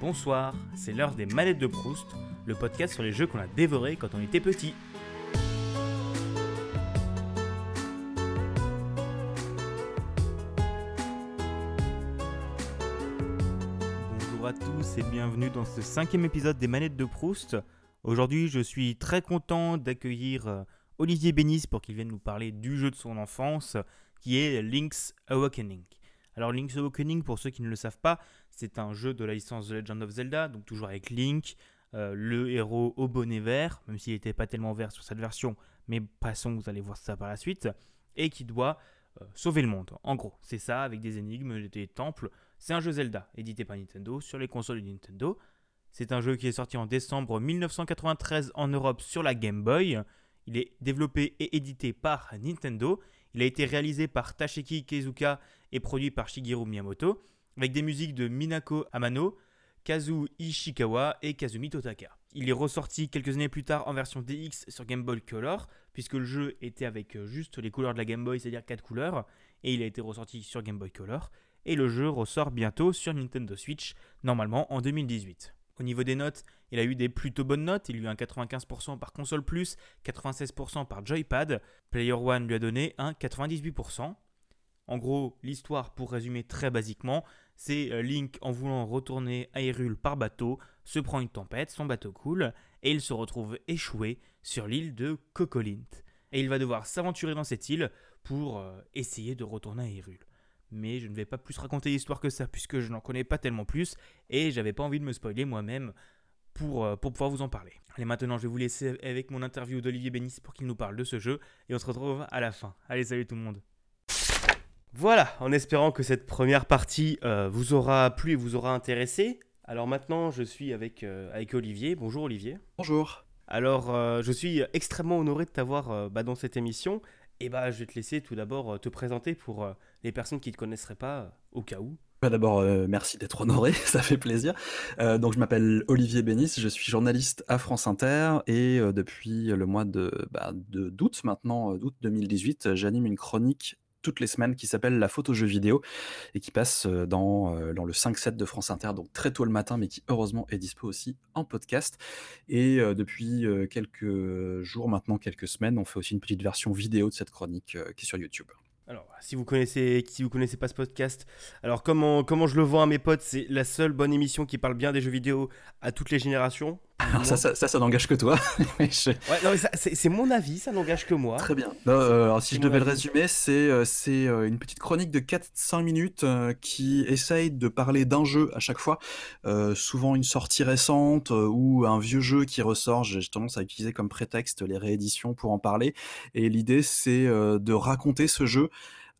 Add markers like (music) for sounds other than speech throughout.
Bonsoir, c'est l'heure des manettes de Proust, le podcast sur les jeux qu'on a dévorés quand on était petit. Bonjour à tous et bienvenue dans ce cinquième épisode des manettes de Proust. Aujourd'hui, je suis très content d'accueillir euh, Olivier Bénis pour qu'il vienne nous parler du jeu de son enfance, qui est Link's Awakening. Alors Link's Awakening, pour ceux qui ne le savent pas, c'est un jeu de la licence The Legend of Zelda, donc toujours avec Link, euh, le héros au bonnet vert, même s'il n'était pas tellement vert sur cette version, mais passons, vous allez voir ça par la suite, et qui doit euh, sauver le monde. En gros, c'est ça, avec des énigmes, des temples. C'est un jeu Zelda, édité par Nintendo, sur les consoles de Nintendo. C'est un jeu qui est sorti en décembre 1993 en Europe sur la Game Boy. Il est développé et édité par Nintendo. Il a été réalisé par Tashiki Keizuka et produit par Shigeru Miyamoto, avec des musiques de Minako Amano, Kazu Ishikawa et Kazumi Totaka. Il est ressorti quelques années plus tard en version DX sur Game Boy Color, puisque le jeu était avec euh, juste les couleurs de la Game Boy, c'est-à-dire 4 couleurs, et il a été ressorti sur Game Boy Color, et le jeu ressort bientôt sur Nintendo Switch, normalement en 2018. Au niveau des notes, il a eu des plutôt bonnes notes. Il a eu un 95% par console plus, 96% par joypad. Player One lui a donné un 98%. En gros, l'histoire, pour résumer très basiquement, c'est euh, Link en voulant retourner à Hyrule par bateau, se prend une tempête, son bateau coule, et il se retrouve échoué sur l'île de Kokolint. Et il va devoir s'aventurer dans cette île pour euh, essayer de retourner à Hyrule mais je ne vais pas plus raconter l'histoire que ça puisque je n'en connais pas tellement plus et j'avais pas envie de me spoiler moi-même pour, euh, pour pouvoir vous en parler. Allez, maintenant je vais vous laisser avec mon interview d'Olivier Bénis pour qu'il nous parle de ce jeu et on se retrouve à la fin. Allez, salut tout le monde. Voilà, en espérant que cette première partie euh, vous aura plu et vous aura intéressé. Alors maintenant, je suis avec, euh, avec Olivier. Bonjour Olivier. Bonjour. Alors, je suis extrêmement honoré de t'avoir bah, dans cette émission et bah, je vais te laisser tout d'abord euh, te présenter pour euh, les personnes qui ne te connaisseraient pas, euh, au cas où. Bah, d'abord, merci d'être honoré, (laughs) ça fait plaisir. donc, je m'appelle Olivier Bénis, je suis journaliste à France Inter et depuis le mois de bah, d'août maintenant, d'août 2018, j'anime une chronique toutes les semaines qui s'appelle La photo jeu vidéo et qui passe dans, dans le 5-7 de France Inter, donc très tôt le matin, mais qui heureusement est dispo aussi en podcast. Et depuis quelques jours, maintenant quelques semaines, on fait aussi une petite version vidéo de cette chronique qui est sur YouTube. Alors, si vous connaissez, si vous connaissez pas ce podcast, alors comment, comment je le vends à mes potes, c'est la seule bonne émission qui parle bien des jeux vidéo à toutes les générations. Alors ça, ça, ça, n'engage que toi. (laughs) ouais, c'est mon avis, ça n'engage que moi. Très bien. Euh, alors, si je devais le résumer, c'est euh, c'est euh, une petite chronique de 4-5 minutes qui essaye de parler d'un jeu à chaque fois, souvent une sortie récente ou un vieux jeu qui ressort. J'ai tendance à utiliser comme prétexte les rééditions pour en parler. Et l'idée, c'est de raconter ce jeu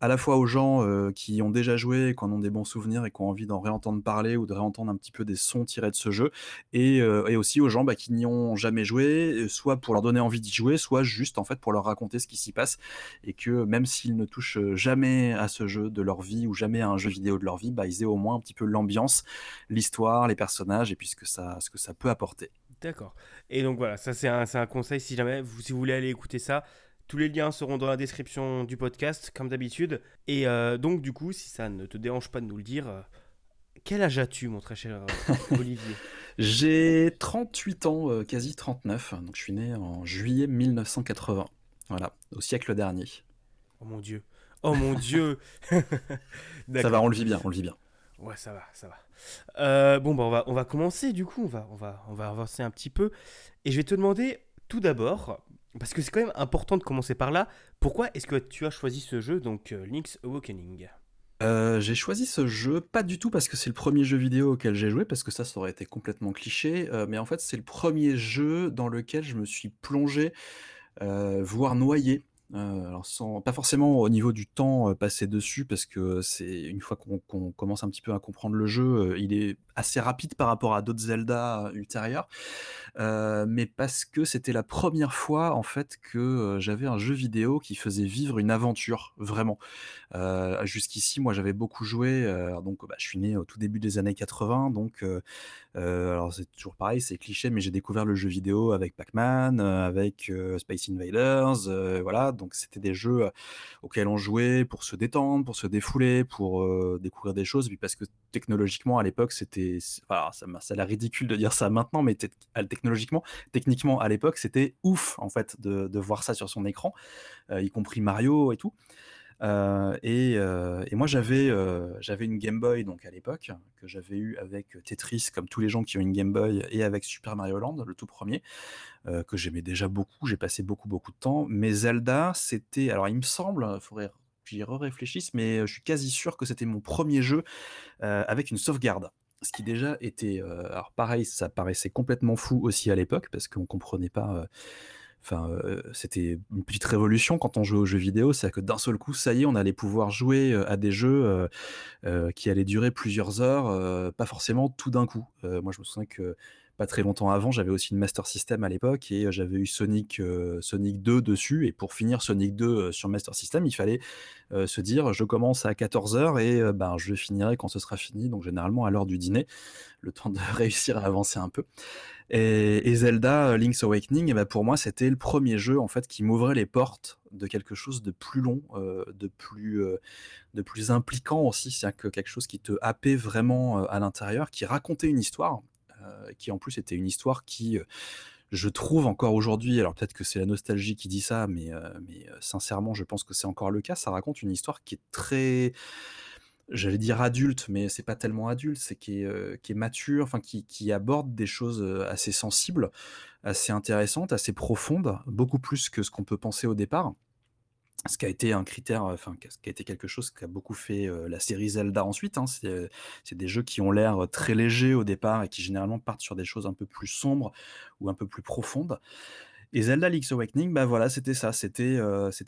à la fois aux gens qui ont déjà joué, qui en ont des bons souvenirs et qui ont envie d'en réentendre parler ou de réentendre un petit peu des sons tirés de ce jeu, et, aussi aux gens bah, qui n'y ont jamais joué, soit pour leur donner envie d'y jouer, soit juste en fait pour leur raconter ce qui s'y passe, et que même s'ils ne touchent jamais à ce jeu de leur vie ou jamais à un jeu vidéo de leur vie, bah, ils aient au moins un petit peu l'ambiance, l'histoire, les personnages et puis ce que ça, ce que ça peut apporter. D'accord. Et donc voilà, ça c'est un, un, conseil si jamais vous, si vous voulez aller écouter ça. Tous les liens seront dans la description du podcast, comme d'habitude. Et euh, donc, du coup, si ça ne te dérange pas de nous le dire, euh, quel âge as-tu, mon très cher euh, (laughs) Olivier? J'ai 38 ans, quasi 39. Donc, je suis né en juillet 1980. Voilà, au siècle dernier. Oh mon Dieu. Oh mon (laughs) Dieu. ça va, on le vit bien, on le vit bien. Ouais, ça va, ça va. bon, bah, on va, on va commencer, du coup, on va, on, va, on va avancer un petit peu. Et je vais te demander, tout d'abord, parce que c'est quand même important de commencer par là. Pourquoi est-ce que tu as choisi ce jeu, donc euh, Link's Awakening? Euh, j'ai choisi ce jeu pas du tout parce que c'est le premier jeu vidéo auquel j'ai joué, parce que ça, ça aurait été complètement cliché, euh, mais en fait, c'est le premier jeu dans lequel je me suis plongé, voire noyé alors sans pas forcément au niveau du temps, passé dessus parce que c'est une fois qu'on commence un petit peu à comprendre le jeu, il est assez rapide par rapport à d'autres Zelda, ultérieurs. mais parce que c'était la première fois en fait que, j'avais un jeu vidéo qui faisait vivre une aventure, vraiment. jusqu'ici, moi j'avais beaucoup joué, donc bah, je suis né au tout début des années 80 donc alors c'est toujours pareil, c'est cliché, mais j'ai découvert le jeu vidéo avec Pac-Man, avec, Space Invaders, voilà Donc c'était des jeux auxquels on jouait pour se détendre, pour se défouler, pour découvrir des choses. Puis parce que technologiquement à l'époque c'était, ça, ça a l'air ridicule de dire ça maintenant, mais technologiquement, techniquement à l'époque c'était ouf en fait de, voir ça sur son écran, y compris Mario et tout. Euh, euh, et, moi, j'avais euh, j'avais une Game Boy donc à l'époque que j'avais eu avec Tetris, comme tous les gens qui ont une Game Boy, et avec Super Mario Land, le tout premier, que j'aimais déjà beaucoup. J'ai passé beaucoup beaucoup de temps. Mais Zelda, c'était alors il me semble, faudrait j'y réfléchisse, mais je suis quasi sûr que c'était mon premier jeu avec une sauvegarde. Ce qui déjà était, alors pareil, ça paraissait complètement fou aussi à l'époque parce qu'on comprenait pas Enfin, c'était une petite révolution quand on jouait aux jeux vidéo, c'est-à-dire que d'un seul coup, ça y est, on allait pouvoir jouer à des jeux qui allaient durer plusieurs heures, pas forcément tout d'un coup. moi, je me souviens que pas très longtemps avant, j'avais aussi une Master System à l'époque et j'avais eu Sonic, Sonic 2 dessus. Et pour finir Sonic 2 sur Master System, il fallait se dire je commence à 14h et ben, je finirai quand ce sera fini, donc généralement à l'heure du dîner, (laughs) le temps de (laughs) réussir à avancer un peu. Et, Zelda Link's Awakening, et ben pour moi, c'était le premier jeu en fait qui m'ouvrait les portes de quelque chose de plus long, de plus de plus impliquant aussi, c'est-à-dire que quelque chose qui te happait vraiment à l'intérieur, qui racontait une histoire qui en plus était une histoire qui, euh, je trouve encore aujourd'hui, alors peut-être que c'est la nostalgie qui dit ça, mais, euh, mais sincèrement, je pense que c'est encore le cas. Ça raconte une histoire qui est très, j'allais dire adulte, mais c'est pas tellement adulte, c'est qui est, mature, enfin qui, aborde des choses assez sensibles, assez intéressantes, assez profondes, beaucoup plus que ce qu'on peut penser au départ ce qui a été un critère, enfin, ce qui a été quelque chose qui a beaucoup fait la série Zelda ensuite. Hein. C'est des jeux qui ont l'air très légers au départ et qui généralement partent sur des choses un peu plus sombres ou un peu plus profondes. Et Zelda Link's Awakening, bah voilà, c'était ça. C'était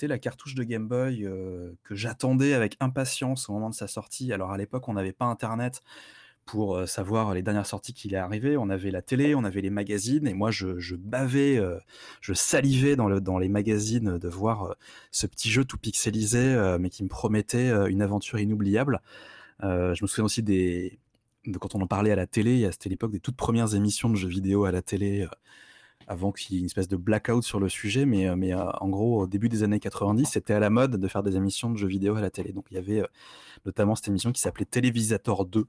la cartouche de Game Boy que j'attendais avec impatience au moment de sa sortie. Alors à l'époque, on n'avait pas Internet pour savoir les dernières sorties qui est arrivé. On avait la télé, on avait les magazines, et moi je, bavais, je salivais dans, le, dans les magazines de voir ce petit jeu tout pixelisé, mais qui me promettait une aventure inoubliable. je me souviens aussi de quand on en parlait à la télé, c'était l'époque des toutes premières émissions de jeux vidéo à la télé, avant qu'il y ait une espèce de blackout sur le sujet, mais, mais en gros, au début des années 90, c'était à la mode de faire des émissions de jeux vidéo à la télé. Donc il y avait notamment cette émission qui s'appelait Télévisator 2,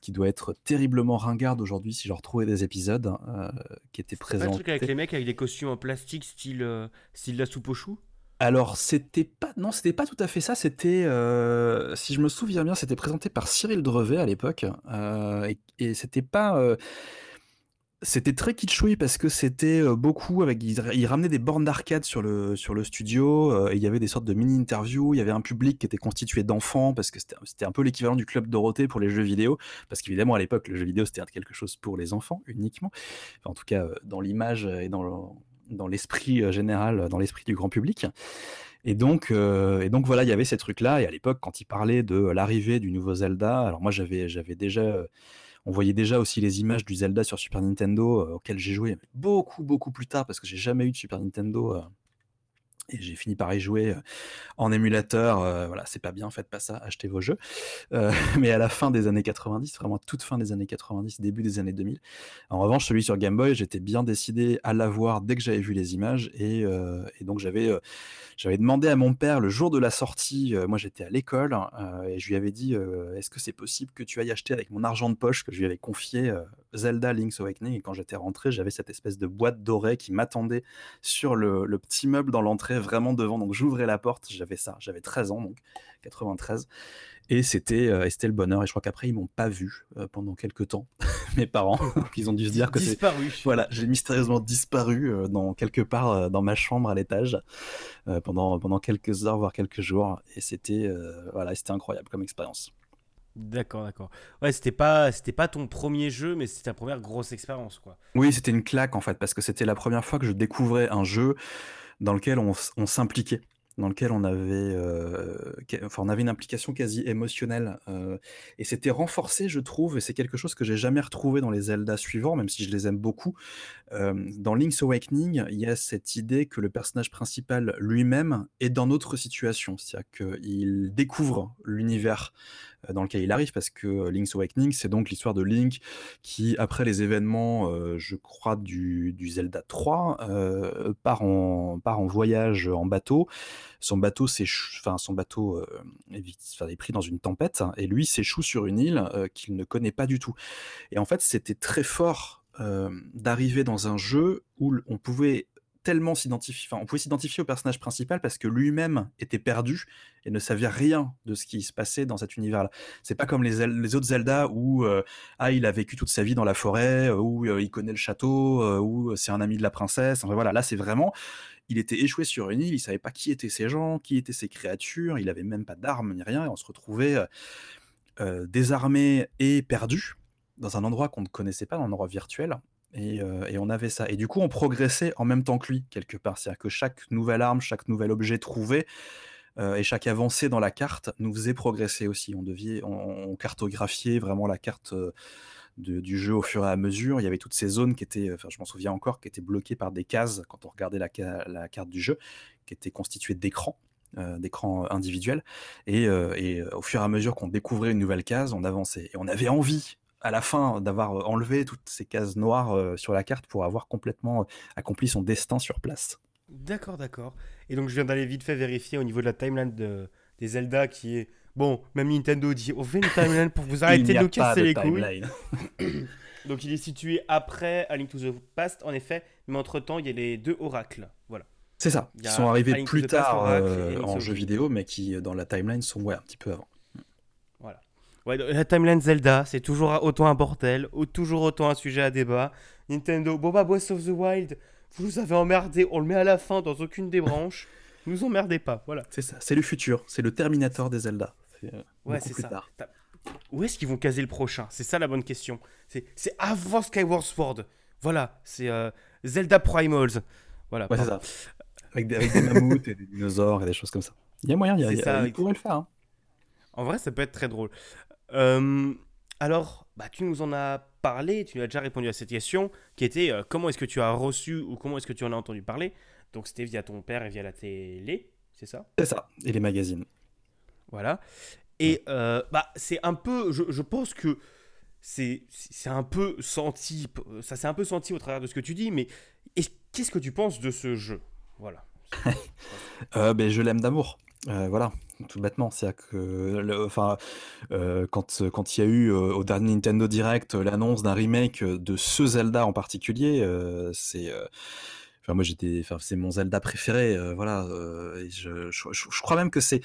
qui doit être terriblement ringarde aujourd'hui si je retrouvais des épisodes euh, qui étaient présents. un truc avec les mecs avec des costumes en plastique style, euh, style la soupe aux choux alors c'était pas non c'était pas tout à fait ça c'était euh, si je me souviens bien c'était présenté par Cyril Drevet à l'époque et, et c'était pas c'était très kitschoui parce que c'était beaucoup avec il, ramenait des bornes d'arcade sur le sur le studio et il y avait des sortes de mini interviews, il y avait un public qui était constitué d'enfants parce que c'était un peu l'équivalent du club Dorothée pour les jeux vidéo parce qu'évidemment à l'époque le jeu vidéo c'était quelque chose pour les enfants uniquement. en tout cas dans l'image et dans dans l'esprit général, dans l'esprit du grand public. Et donc, et donc voilà, il y avait ces trucs-là. Et à l'époque, quand il parlait de l'arrivée du nouveau Zelda, alors moi j'avais, j'avais déjà on voyait déjà aussi les images du Zelda sur Super Nintendo, euh, auquel j'ai joué beaucoup, beaucoup plus tard, parce que j'ai jamais eu de Super Nintendo. Et j'ai fini par y jouer en émulateur. voilà, c'est pas bien, faites pas ça, achetez vos jeux. (laughs) mais à la fin des années 90, vraiment toute fin des années 90, début des années 2000. En revanche, celui sur Game Boy, j'étais bien décidé à l'avoir dès que j'avais vu les images. Et, donc j'avais j'avais demandé à mon père le jour de la sortie, moi j'étais à l'école, euh, et je lui avais dit Est-ce que c'est possible que tu ailles acheter avec mon argent de poche que je lui avais confié Zelda Link's Awakening Et quand j'étais rentré, j'avais cette espèce de boîte dorée qui m'attendait sur le, petit meuble dans l'entrée, vraiment devant. Donc j'ouvrais la porte, j'avais ça, j'avais 13 ans, donc 93. Et c'était le bonheur. Et je crois qu'après, ils m'ont pas vu pendant quelques temps, (laughs) mes parents. ils ont dû se dire que c'est. Voilà, j'ai mystérieusement disparu dans quelque part dans ma chambre à l'étage pendant, pendant quelques heures, voire quelques jours. Et c'était voilà, c'était incroyable comme expérience. D'accord, d'accord. Ouais, c'était pas, c'était pas ton premier jeu, mais c'était ta première grosse expérience, quoi. Oui, c'était une claque en fait, parce que c'était la première fois que je découvrais un jeu dans lequel on s'impliquait dans lequel on avait, euh, enfin, on avait une implication quasi émotionnelle. Euh, et c'était renforcé, je trouve, et c'est quelque chose que j'ai jamais retrouvé dans les Zelda suivants, même si je les aime beaucoup. Euh, dans Link's Awakening, il y a cette idée que le personnage principal lui-même est dans notre situation, c'est-à-dire qu'il découvre l'univers dans lequel il arrive, parce que Link's Awakening, c'est donc l'histoire de Link qui, après les événements, je crois, du, du Zelda 3, part, en, part en voyage en bateau. Son bateau, enfin, son bateau est, pris dans une tempête, et lui s'échoue sur une île qu'il ne connaît pas du tout. Et en fait, c'était très fort d'arriver dans un jeu où on pouvait tellement s'identifier, on pouvait s'identifier au personnage principal parce que lui-même était perdu et ne savait rien de ce qui se passait dans cet univers-là. C'est pas comme les, les, autres Zelda où euh, ah il a vécu toute sa vie dans la forêt, euh, où euh, il connaît le château, où c'est un ami de la princesse. Enfin voilà, là c'est vraiment, il était échoué sur une île, il savait pas qui étaient ces gens, qui étaient ces créatures, il avait même pas d'armes ni rien, et on se retrouvait désarmé et perdu dans un endroit qu'on ne connaissait pas, dans un endroit virtuel. Et, on avait ça. Et du coup, on progressait en même temps que lui, quelque part. C'est-à-dire que chaque nouvelle arme, chaque nouvel objet trouvé, et chaque avancée dans la carte nous faisait progresser aussi. On, devait, on, cartographiait vraiment la carte du jeu au fur et à mesure. Il y avait toutes ces zones qui étaient, enfin, je m'en souviens encore, qui étaient bloquées par des cases quand on regardait la, carte du jeu, qui étaient constituées d'écrans. d'écrans individuels et, et, au fur et à mesure qu'on découvrait une nouvelle case on avançait et on avait envie à la fin d'avoir enlevé toutes ces cases noires sur la carte pour avoir complètement accompli son destin sur place. D'accord, d'accord. Et donc je viens d'aller vite fait vérifier au niveau de la timeline de, des Zelda qui est... Bon, même Nintendo dit, on fait une timeline pour vous (laughs) arrêter de nous casser les couilles. (coughs) donc il est situé après A Link to the Past, en effet, mais entre-temps, il y a les deux oracles. Voilà. C'est ça, qui sont arrivés plus tard en jeu vidéo, mais qui, dans la timeline, sont ouais, un petit peu avant. Ouais, la timeline Zelda, c'est toujours autant un bordel, ou toujours autant un sujet à débat. Nintendo, Boba Breath of the Wild, vous nous avez emmerdé, on le met à la fin dans aucune des branches. (laughs) nous emmerdez pas, voilà. C'est ça, c'est le futur, c'est le Terminator des Zelda. Euh, ouais, c'est ça. Où est-ce qu'ils vont caser le prochain? C'est ça la bonne question. C'est avant Skyward Sword. Voilà, c'est euh, Zelda Primals. Voilà. Ouais, c'est ça. Avec des, mammouths et des dinosaures et des choses comme ça. Il y a moyen, il y a, il y a, le faire. Hein. En vrai, ça peut être très drôle. Euh, alors, bah, tu nous en as parlé, tu as déjà répondu à cette question, qui était euh, comment est-ce que tu as reçu ou comment est-ce que tu en as entendu parler? Donc c'était via ton père et via la télé, c'est ça? C'est ça, et les magazines. Voilà. Et euh, bah, c'est un peu, je, pense que c'est un peu senti, ça s'est un peu senti au travers de ce que tu dis, mais qu'est-ce que tu penses de ce jeu? Voilà. (laughs) ben, je l'aime d'amour. voilà, tout bêtement. C'est-à-dire que, enfin, euh, quand, quand il y a eu au dernier Nintendo Direct l'annonce d'un remake de ce Zelda en particulier, c'est. Enfin, moi, j'étais, enfin, c'est mon Zelda préféré, voilà. je, je, crois même que c'est.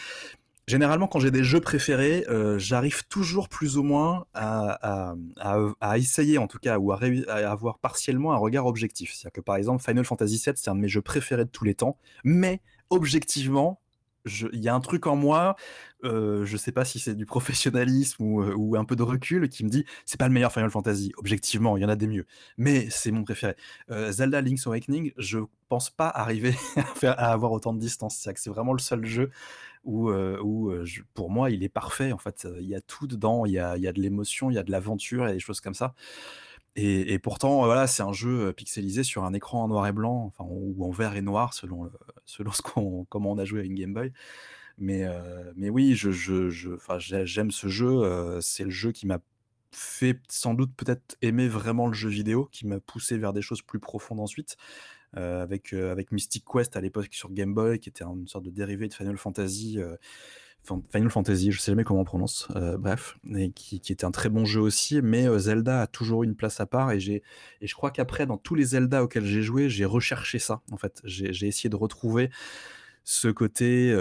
Généralement, quand j'ai des jeux préférés, j'arrive toujours plus ou moins à, à, à, essayer, en tout cas, ou à, à, avoir partiellement un regard objectif. C'est-à-dire que, par exemple, Final Fantasy VII, c'est un de mes jeux préférés de tous les temps, mais objectivement, il y a un truc en moi, je je sais pas si c'est du professionnalisme ou, un peu de recul, qui me dit c'est pas le meilleur Final Fantasy. Objectivement, il y en a des mieux, mais c'est mon préféré. Zelda Link's Awakening, je pense pas arriver (laughs) à, avoir autant de distance. C'est c'est vraiment le seul jeu où, où pour moi, il est parfait. En fait, il y a tout dedans. Il y a, il y a de l'émotion, il y a de l'aventure, il y a des choses comme ça. Et, pourtant, voilà, c'est un jeu pixelisé sur un écran en noir et blanc, enfin, ou en vert et noir, selon, (laughs) selon ce qu'on, comment on a joué à une Game Boy. Mais, mais oui, je, je, j'aime ce jeu. c'est le jeu qui m'a fait sans doute peut-être aimer vraiment le jeu vidéo, qui m'a poussé vers des choses plus profondes ensuite. avec, avec Mystic Quest à l'époque sur Game Boy, qui était une sorte de dérivé de Final Fantasy. Final Fantasy, je sais jamais comment on prononce, euh, bref, et qui, était un très bon jeu aussi, mais euh, Zelda a toujours une place à part, et, et je crois qu'après, dans tous les Zelda auxquels j'ai joué, j'ai recherché ça, en fait. J'ai, essayé de retrouver ce côté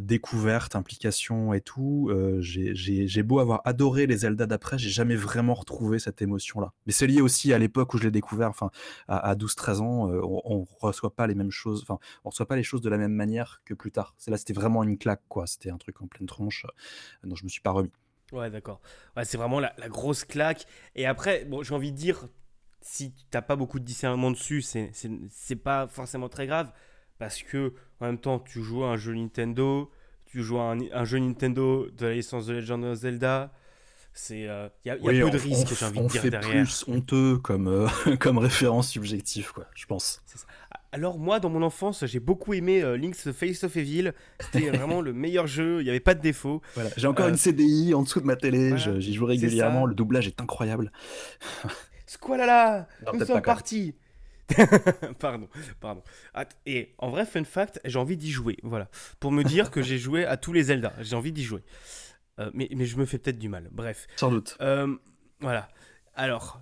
découverte, implication et tout, j'ai beau avoir adoré les Zelda d'après, j'ai jamais vraiment retrouvé cette émotion-là. Mais c'est lié aussi à l'époque où je l'ai découvert, enfin, à, 12-13 ans, on, ne reçoit pas les mêmes choses, enfin, on reçoit pas les choses de la même manière que plus tard. C'est là, c'était vraiment une claque, quoi. C'était un truc en pleine tronche dont je me suis pas remis. Ouais, d'accord. C'est vraiment la, grosse claque. Et après, bon, j'ai envie de dire, si tu n'as pas beaucoup de discernement dessus, c'est pas forcément très grave parce que en même temps tu joues à un jeu Nintendo, tu joues à un, jeu Nintendo de la licence de Legend of Zelda. C'est, il euh, y a, peu de risques, j'ai envie de dire fait derrière. plus honteux comme, euh, (laughs) comme référence subjective, quoi, je pense. Alors moi, dans mon enfance, j'ai beaucoup aimé euh, Link's Face of Evil. C'était (laughs) vraiment le meilleur jeu. Il n'y avait pas de défaut. Voilà. J'ai encore une CDI en dessous de ma télé. J'y joue régulièrement. Le doublage est incroyable. (laughs) Squalala, nous sommes partis. (laughs) pardon, pardon. Et en vrai, fun fact, j'ai envie d'y jouer. Voilà, pour me dire que j'ai joué à tous les Zelda. J'ai envie d'y jouer. Euh, mais, mais, je me fais peut-être du mal. Bref. Sans doute. Euh, voilà. Alors,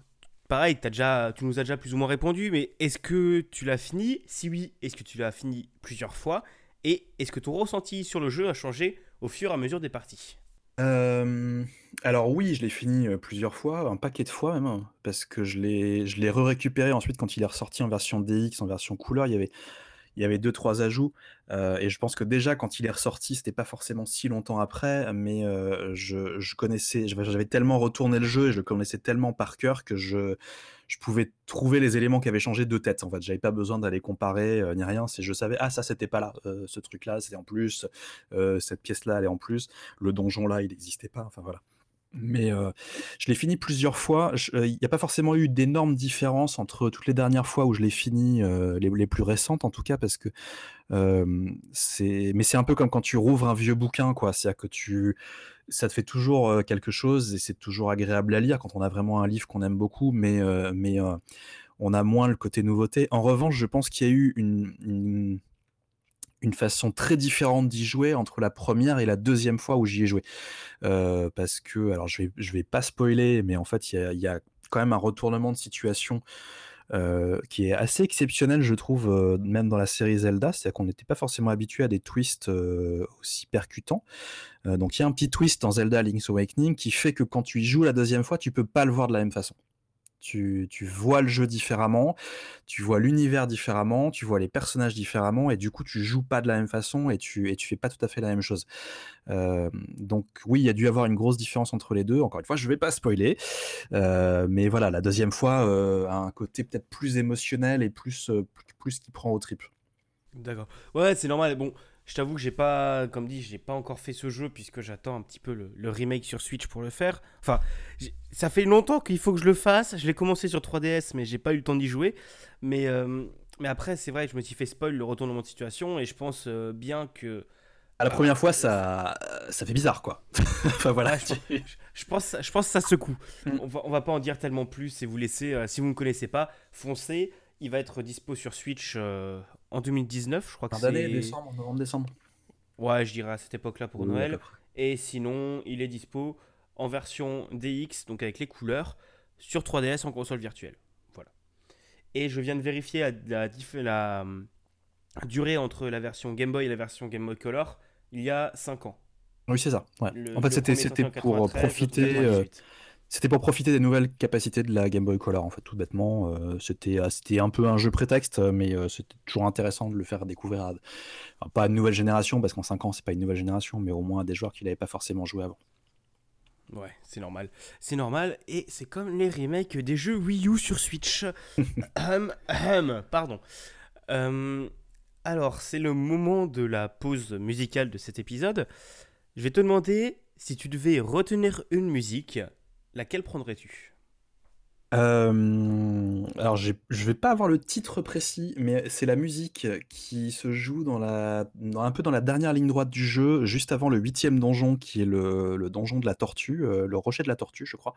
pareil, as déjà, tu nous as déjà plus ou moins répondu, mais est-ce que tu l'as fini? Si oui, est-ce que tu l'as fini plusieurs fois? Et est-ce que ton ressenti sur le jeu a changé au fur et à mesure des parties? Euh, alors oui, je l'ai fini plusieurs fois, un paquet de fois même, hein, parce que je l'ai, je l'ai re-récupéré ensuite quand il est ressorti en version DX, en version couleur. Il y avait, il y avait deux trois ajouts euh, et je pense que déjà quand il est ressorti c'était pas forcément si longtemps après mais euh, je, je, connaissais j'avais tellement retourné le jeu et je le connaissais tellement par cœur que je, je pouvais trouver les éléments qui avaient changé de tête en fait. J'avais pas besoin d'aller comparer euh, ni rien c'est je savais ah ça c'était pas là ce truc là c'était en plus cette pièce là elle est en plus le donjon là il n'existait pas enfin voilà mais je l'ai fini plusieurs fois. Il n'y a pas forcément eu d'énormes différences entre toutes les dernières fois où je l'ai fini, les, les, plus récentes en tout cas, parce que c'est. Mais c'est un peu comme quand tu rouvres un vieux bouquin, quoi. C'est-à-dire que tu, ça te fait toujours quelque chose et c'est toujours agréable à lire quand on a vraiment un livre qu'on aime beaucoup, mais mais on a moins le côté nouveauté. En revanche, je pense qu'il y a eu une façon très différente d'y jouer entre la première et la deuxième fois où j'y ai joué. Euh, parce que, alors je vais, vais pas spoiler, mais en fait, il y a, quand même un retournement de situation euh, qui est assez exceptionnel, je trouve, euh, même dans la série Zelda. C'est-à-dire qu'on n'était pas forcément habitué à des twists aussi percutants. donc il y a un petit twist dans Zelda Link's Awakening qui fait que quand tu y joues la deuxième fois, tu peux pas le voir de la même façon. Tu, vois le jeu différemment, tu vois l'univers différemment, tu vois les personnages différemment, et du coup, tu joues pas de la même façon et tu, fais pas tout à fait la même chose. Donc, oui, il y a dû avoir une grosse différence entre les deux. Encore une fois, je vais pas spoiler, mais voilà, la deuxième fois a un côté peut-être plus émotionnel et plus, plus qui prend au triple. D'accord. Ouais, c'est normal. Bon, je t'avoue que j'ai pas, comme dit, j'ai pas encore fait ce jeu puisque j'attends un petit peu le, remake sur Switch pour le faire. Enfin, ça fait longtemps qu'il faut que je le fasse. Je l'ai commencé sur 3DS, mais j'ai pas eu le temps d'y jouer. Mais, euh, mais après, c'est vrai, je me suis fait spoil le retournement de situation et je pense euh, bien que. À la première fois, ça, ça fait bizarre, quoi. (laughs) enfin voilà. je, pense, je pense que ça secoue. Mm. On, va, on va pas en dire tellement plus et vous laisser. Euh, si vous ne connaissez pas, foncez. Il va être dispo sur Switch en 2019, je crois que c'est. décembre, novembre-décembre. Ouais, je dirais à cette époque-là pour Noël. Et sinon, il est dispo en version DX, donc avec les couleurs, sur 3DS en console virtuelle. Voilà. Et je viens de vérifier la, la, durée entre la version Game Boy et la version Game Boy Color. Il y a 5 ans. Oui, c'est ça. Ouais. en fait, c'était pour profiter. C'était pour profiter des nouvelles capacités de la Game Boy Color, en fait, tout bêtement. Euh, c'était, euh, c'était un peu un jeu prétexte, mais euh, c'était toujours intéressant de le faire découvrir à, pas à une nouvelle génération, parce qu'en 5 ans, c'est pas une nouvelle génération, mais au moins à des joueurs qui n'avaient pas forcément joué avant. Ouais, c'est normal. C'est normal, et c'est comme les remakes des jeux Wii U sur Switch. (laughs) hum, hum, pardon. alors, c'est le moment de la pause musicale de cet épisode. Je vais te demander si tu devais retenir une musique laquelle prendrais-tu? Euh, alors, je vais pas avoir le titre précis, mais c'est la musique qui se joue dans la, un peu dans la dernière ligne droite du jeu, juste avant le huitième donjon, qui est le, donjon de la tortue, euh, le rocher de la tortue, je crois.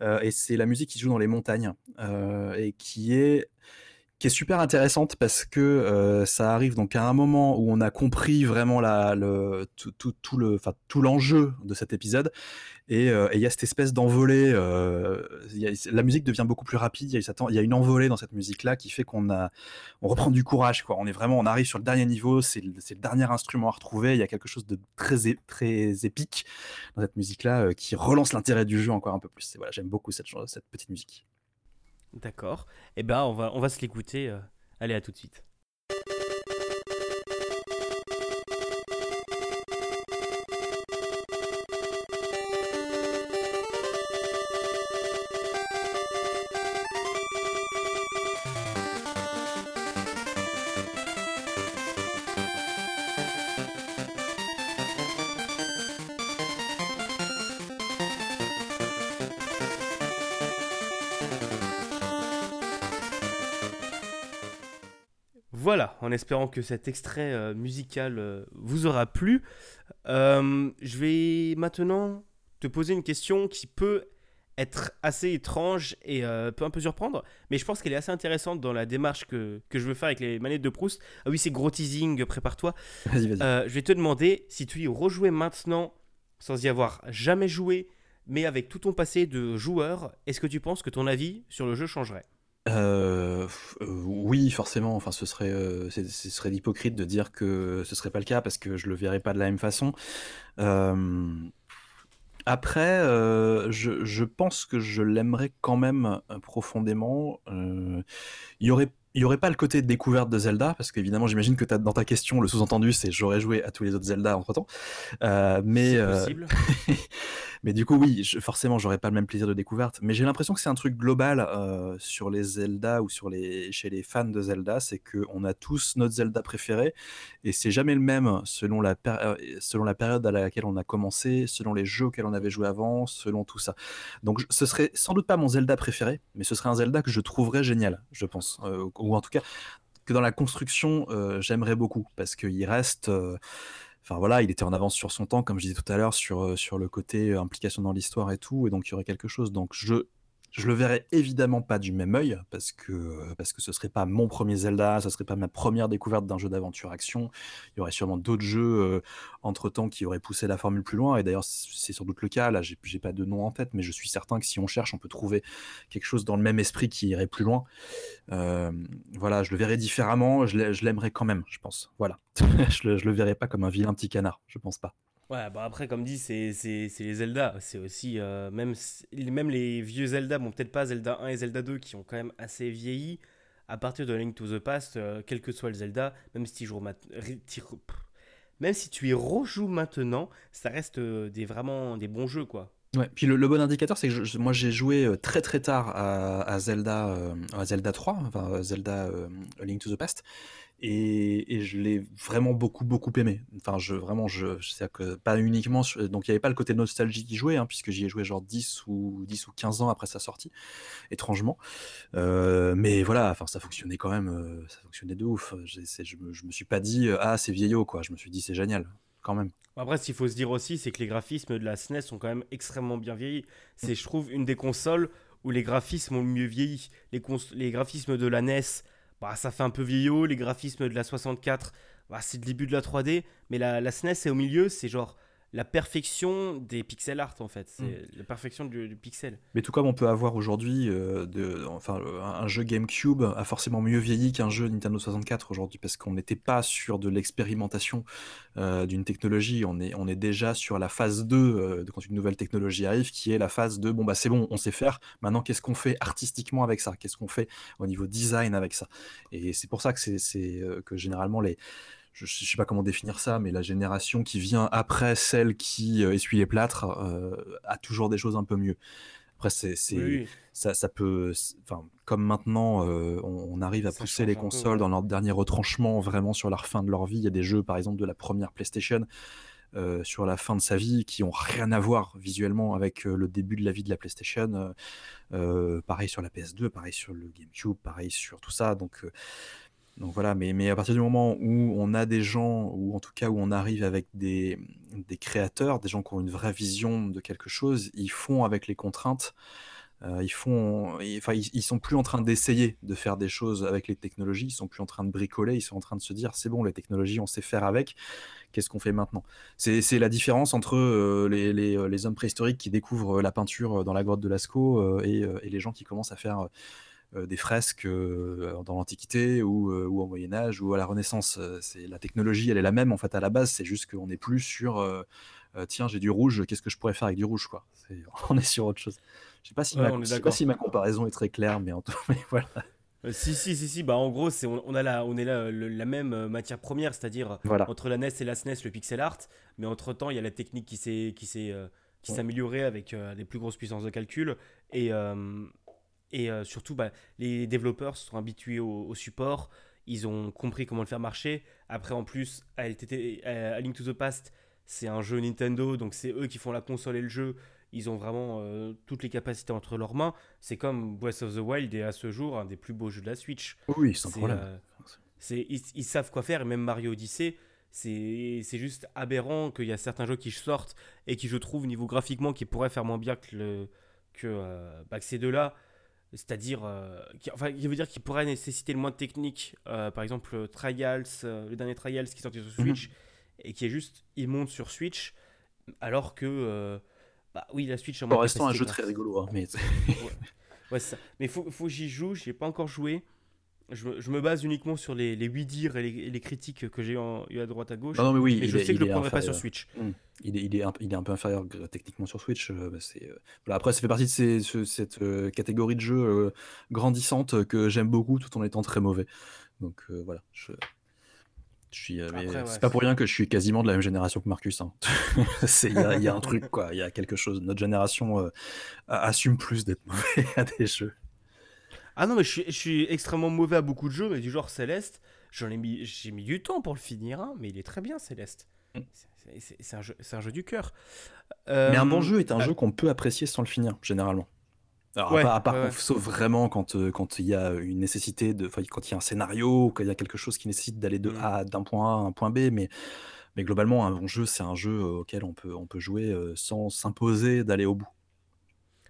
Euh, et c'est la musique qui se joue dans les montagnes, et qui est qui est super intéressante parce que euh, ça arrive donc à un moment où on a compris vraiment la, le, tout, tout, tout le, tout l'enjeu de cet épisode euh, et il y a cette espèce d'envolée. Euh, la musique devient beaucoup plus rapide. Il y, a, une envolée dans cette musique là qui fait qu'on a, on reprend du courage quoi. On est vraiment, on arrive sur le dernier niveau. C'est le, dernier instrument à retrouver. Il y a quelque chose de très très épique dans cette musique là qui relance l'intérêt du jeu encore un peu plus. voilà, j'aime beaucoup cette, cette petite musique. D'accord. Eh ben, on va, on va se l'écouter. Euh, allez, à tout de suite. Voilà, en espérant que cet extrait musical vous aura plu. je vais maintenant te poser une question qui peut être assez étrange et euh, peut un peu surprendre, mais je pense qu'elle est assez intéressante dans la démarche que, que, je veux faire avec les manettes de Proust. Ah oui, c'est gros teasing, prépare-toi. Vas-y, vas-y. Euh, je vais te demander si tu y rejouais maintenant sans y avoir jamais joué, mais avec tout ton passé de joueur, est-ce que tu penses que ton avis sur le jeu changerait? Euh, oui, forcément. Enfin, ce serait, ce serait hypocrite de dire que ce serait pas le cas parce que je le verrais pas de la même façon. Après, euh, je je pense que je l'aimerais quand même, euh, profondément, euh, il y aurait il y aurait pas le côté découverte de Zelda, parce qu'évidemment, j'imagine que dans ta question, le sous-entendu, c'est j'aurais joué à tous les autres Zelda entre temps. Euh, mais, euh, (laughs) mais du coup, oui, je, forcément, j'aurais pas le même plaisir de découverte. Mais j'ai l'impression que c'est un truc global euh, sur les Zelda ou sur les, chez les fans de Zelda, c'est qu'on a tous notre Zelda préféré, et c'est jamais le même selon la, selon la période à laquelle on a commencé, selon les jeux auxquels on avait joué avant, selon tout ça. Donc, ce serait sans doute pas mon Zelda préféré, mais ce serait un Zelda que je trouverais génial, je pense ou en tout cas que dans la construction, euh, j'aimerais beaucoup parce qu'il reste. Euh, enfin voilà, il était en avance sur son temps, comme je disais tout à l'heure, sur, euh, sur le côté implication dans l'histoire et tout, et donc il y aurait quelque chose. Donc je, je le verrais évidemment pas du même œil parce que parce que ce serait pas mon premier Zelda, ce serait pas ma première découverte d'un jeu d'aventure action. Il y aurait sûrement d'autres jeux entre temps qui auraient poussé la formule plus loin. Et d'ailleurs, c'est sans doute le cas. Là, j'ai pas de nom en tête, mais je suis certain que si on cherche, on peut trouver quelque chose dans le même esprit qui irait plus loin. voilà, je le verrais différemment. Je l'aimerais quand même, je pense. Voilà, (laughs) je, le, le verrais pas comme un vilain petit canard. Je pense pas. Ouais, bah après, comme dit, c'est les Zelda. C'est aussi. Euh, même, même les vieux Zelda, bon, peut-être pas Zelda 1 et Zelda 2 qui ont quand même assez vieilli. À partir de Link to the Past, euh, quel que soit le Zelda, même si, tu y rejoues maintenant, ça reste euh, des, vraiment des bons jeux, quoi. Ouais, puis le, bon indicateur, c'est que moi j'ai joué très très tard à, Zelda, à Zelda 3, enfin Zelda Link to the Past, et, je l'ai vraiment beaucoup beaucoup aimé. Enfin, je vraiment, je, sais que pas uniquement, donc il n'y avait pas le côté nostalgie qui jouait, hein, puisque j'y ai joué genre 10 ou 10 ou 15 ans après sa sortie, étrangement. Euh, mais voilà, enfin ça fonctionnait quand même, euh, ça fonctionnait de ouf. Je, je, me, je me suis pas dit ah c'est vieillot quoi, je me suis dit c'est génial quand même. Après, ce qu'il faut se dire aussi, c'est que les graphismes de la SNES e sont quand même extrêmement bien vieillis. C'est, je trouve, une des consoles où les graphismes ont mieux vieilli. Les, les graphismes de la NES, bah, ça fait un peu vieillot. Les graphismes de la 64, bah, c'est le début de la 3D. Mais la, la SNES est au milieu, c'est genre la perfection des pixel art en fait, c'est mm. la perfection du, pixel. Mais tout comme on peut avoir aujourd'hui, euh, enfin un jeu GameCube a forcément mieux vieilli qu'un jeu Nintendo 64 aujourd'hui parce qu'on n'était pas sur de l'expérimentation euh, d'une technologie, on est on est déjà sur la phase 2 euh, de quand une nouvelle technologie arrive, qui est la phase de bon bah c'est bon, on sait faire. Maintenant qu'est-ce qu'on fait artistiquement avec ça? Qu'est-ce qu'on fait au niveau design avec ça? Et c'est pour ça que c'est que généralement les je, ne sais pas comment définir ça, mais la génération qui vient après celle qui euh, essuie les plâtres euh, a toujours des choses un peu mieux. Après, c'est, ça, ça, peut, enfin, comme maintenant, euh, on, arrive à pousser les consoles dans leur dernier retranchement, vraiment sur la fin de leur vie. Il y a des jeux, par exemple, de la première PlayStation. sur la fin de sa vie, qui ont rien à voir visuellement avec le début de la vie de la PlayStation. pareil sur la PS2, pareil sur le GameCube, pareil sur tout ça. Donc donc voilà, mais, à partir du moment où on a des gens, ou en tout cas où on arrive avec des, créateurs, des gens qui ont une vraie vision de quelque chose, ils font avec les contraintes, euh, ils font, enfin, ils, sont plus en train d'essayer de faire des choses avec les technologies, ils sont plus en train de bricoler, ils sont en train de se dire c'est bon, les technologies, on sait faire avec, qu'est-ce qu'on fait maintenant? C'est la différence entre euh, euh, les, hommes préhistoriques qui découvrent la peinture dans la grotte de Lascaux et, les gens qui commencent à faire des fresques euh, dans l'Antiquité ou, euh, ou, au Moyen Âge ou à la Renaissance. C'est la technologie, elle est la même en fait à la base. C'est juste qu'on n'est plus sur tiens j'ai du rouge, qu'est-ce que je pourrais faire avec du rouge quoi? (laughs) on est sur autre chose. Je sais pas si, ma, sais pas si ma comparaison est très claire, mais en tout (laughs) mais voilà. si, si, si, si, bah en gros, c'est, on, a la, on est là, la même matière première, c'est-à-dire entre la NES et la SNES, le pixel art, mais entre temps, il y a la technique qui s'est, qui s'est, qui s'est améliorée avec des plus grosses puissances de calcul, et, et euh, surtout, bah, les développeurs se sont habitués au, support, ils ont compris comment le faire marcher. Après, en plus, à, LTT, à Link to the Past, c'est un jeu Nintendo, donc c'est eux qui font la console et le jeu. Ils ont vraiment euh, toutes les capacités entre leurs mains. C'est comme Breath of the Wild et à ce jour un des plus beaux jeux de la Switch. Oui, sans problème. Euh, Ils, ils, savent quoi faire, et même Mario Odyssey, c'est juste aberrant qu'il y a certains jeux qui sortent et qui, je trouve, niveau graphiquement, qui pourraient faire moins bien que, le, que, euh, bah, ces deux-là. C'est-à-dire, euh, enfin, il veut dire qu'ils pourraient nécessiter le moins de technique. Euh, par exemple, Trials, le dernier Trials qui est sorti sur mhm. Switch, et qui est juste immonde sur Switch, alors que, bah oui, la Switch. Pour l'instant, un jeu très rigolo, hein, mais. ouais, ça. Mais faut, faut que j'y joue, j'y ai pas encore joué je, me base uniquement sur les, les oui dire et les, critiques que j'ai eu à droite à gauche. Non, mais oui, je sais que je ne le prendrai pas sur Switch. Hmm. Il, est, il, est un, il est un peu inférieur techniquement sur Switch. Euh, bah, euh, voilà, après, ça fait partie de ces, cette euh, catégorie de jeux grandissante que j'aime beaucoup tout en étant très mauvais. Donc voilà, je, c'est pas pour rien que je suis quasiment de la même génération que Marcus. Hein. (laughs) Il y, y, a un truc, quoi. Il y a quelque chose. Notre génération assume plus d'être (laughs) mauvais à des jeux. Ah non, mais je suis, extrêmement mauvais à beaucoup de jeux, mais du genre Céleste, j'en ai mis, j'ai mis du temps pour le finir, hein, mais il est très bien Céleste. Mm. C'est un, jeu, un jeu du cœur. mais un bon euh, jeu est un ah jeu qu'on peut apprécier sans le finir, généralement. Alors, à part, sauf vraiment quand euh, quand il y a une nécessité de, quand il y a un scénario, quand il y a quelque chose qui nécessite d'aller de mm. d'un point A à un point B, mais mais globalement, un bon jeu, c'est un jeu auquel on peut on peut jouer euh, sans s'imposer d'aller au bout.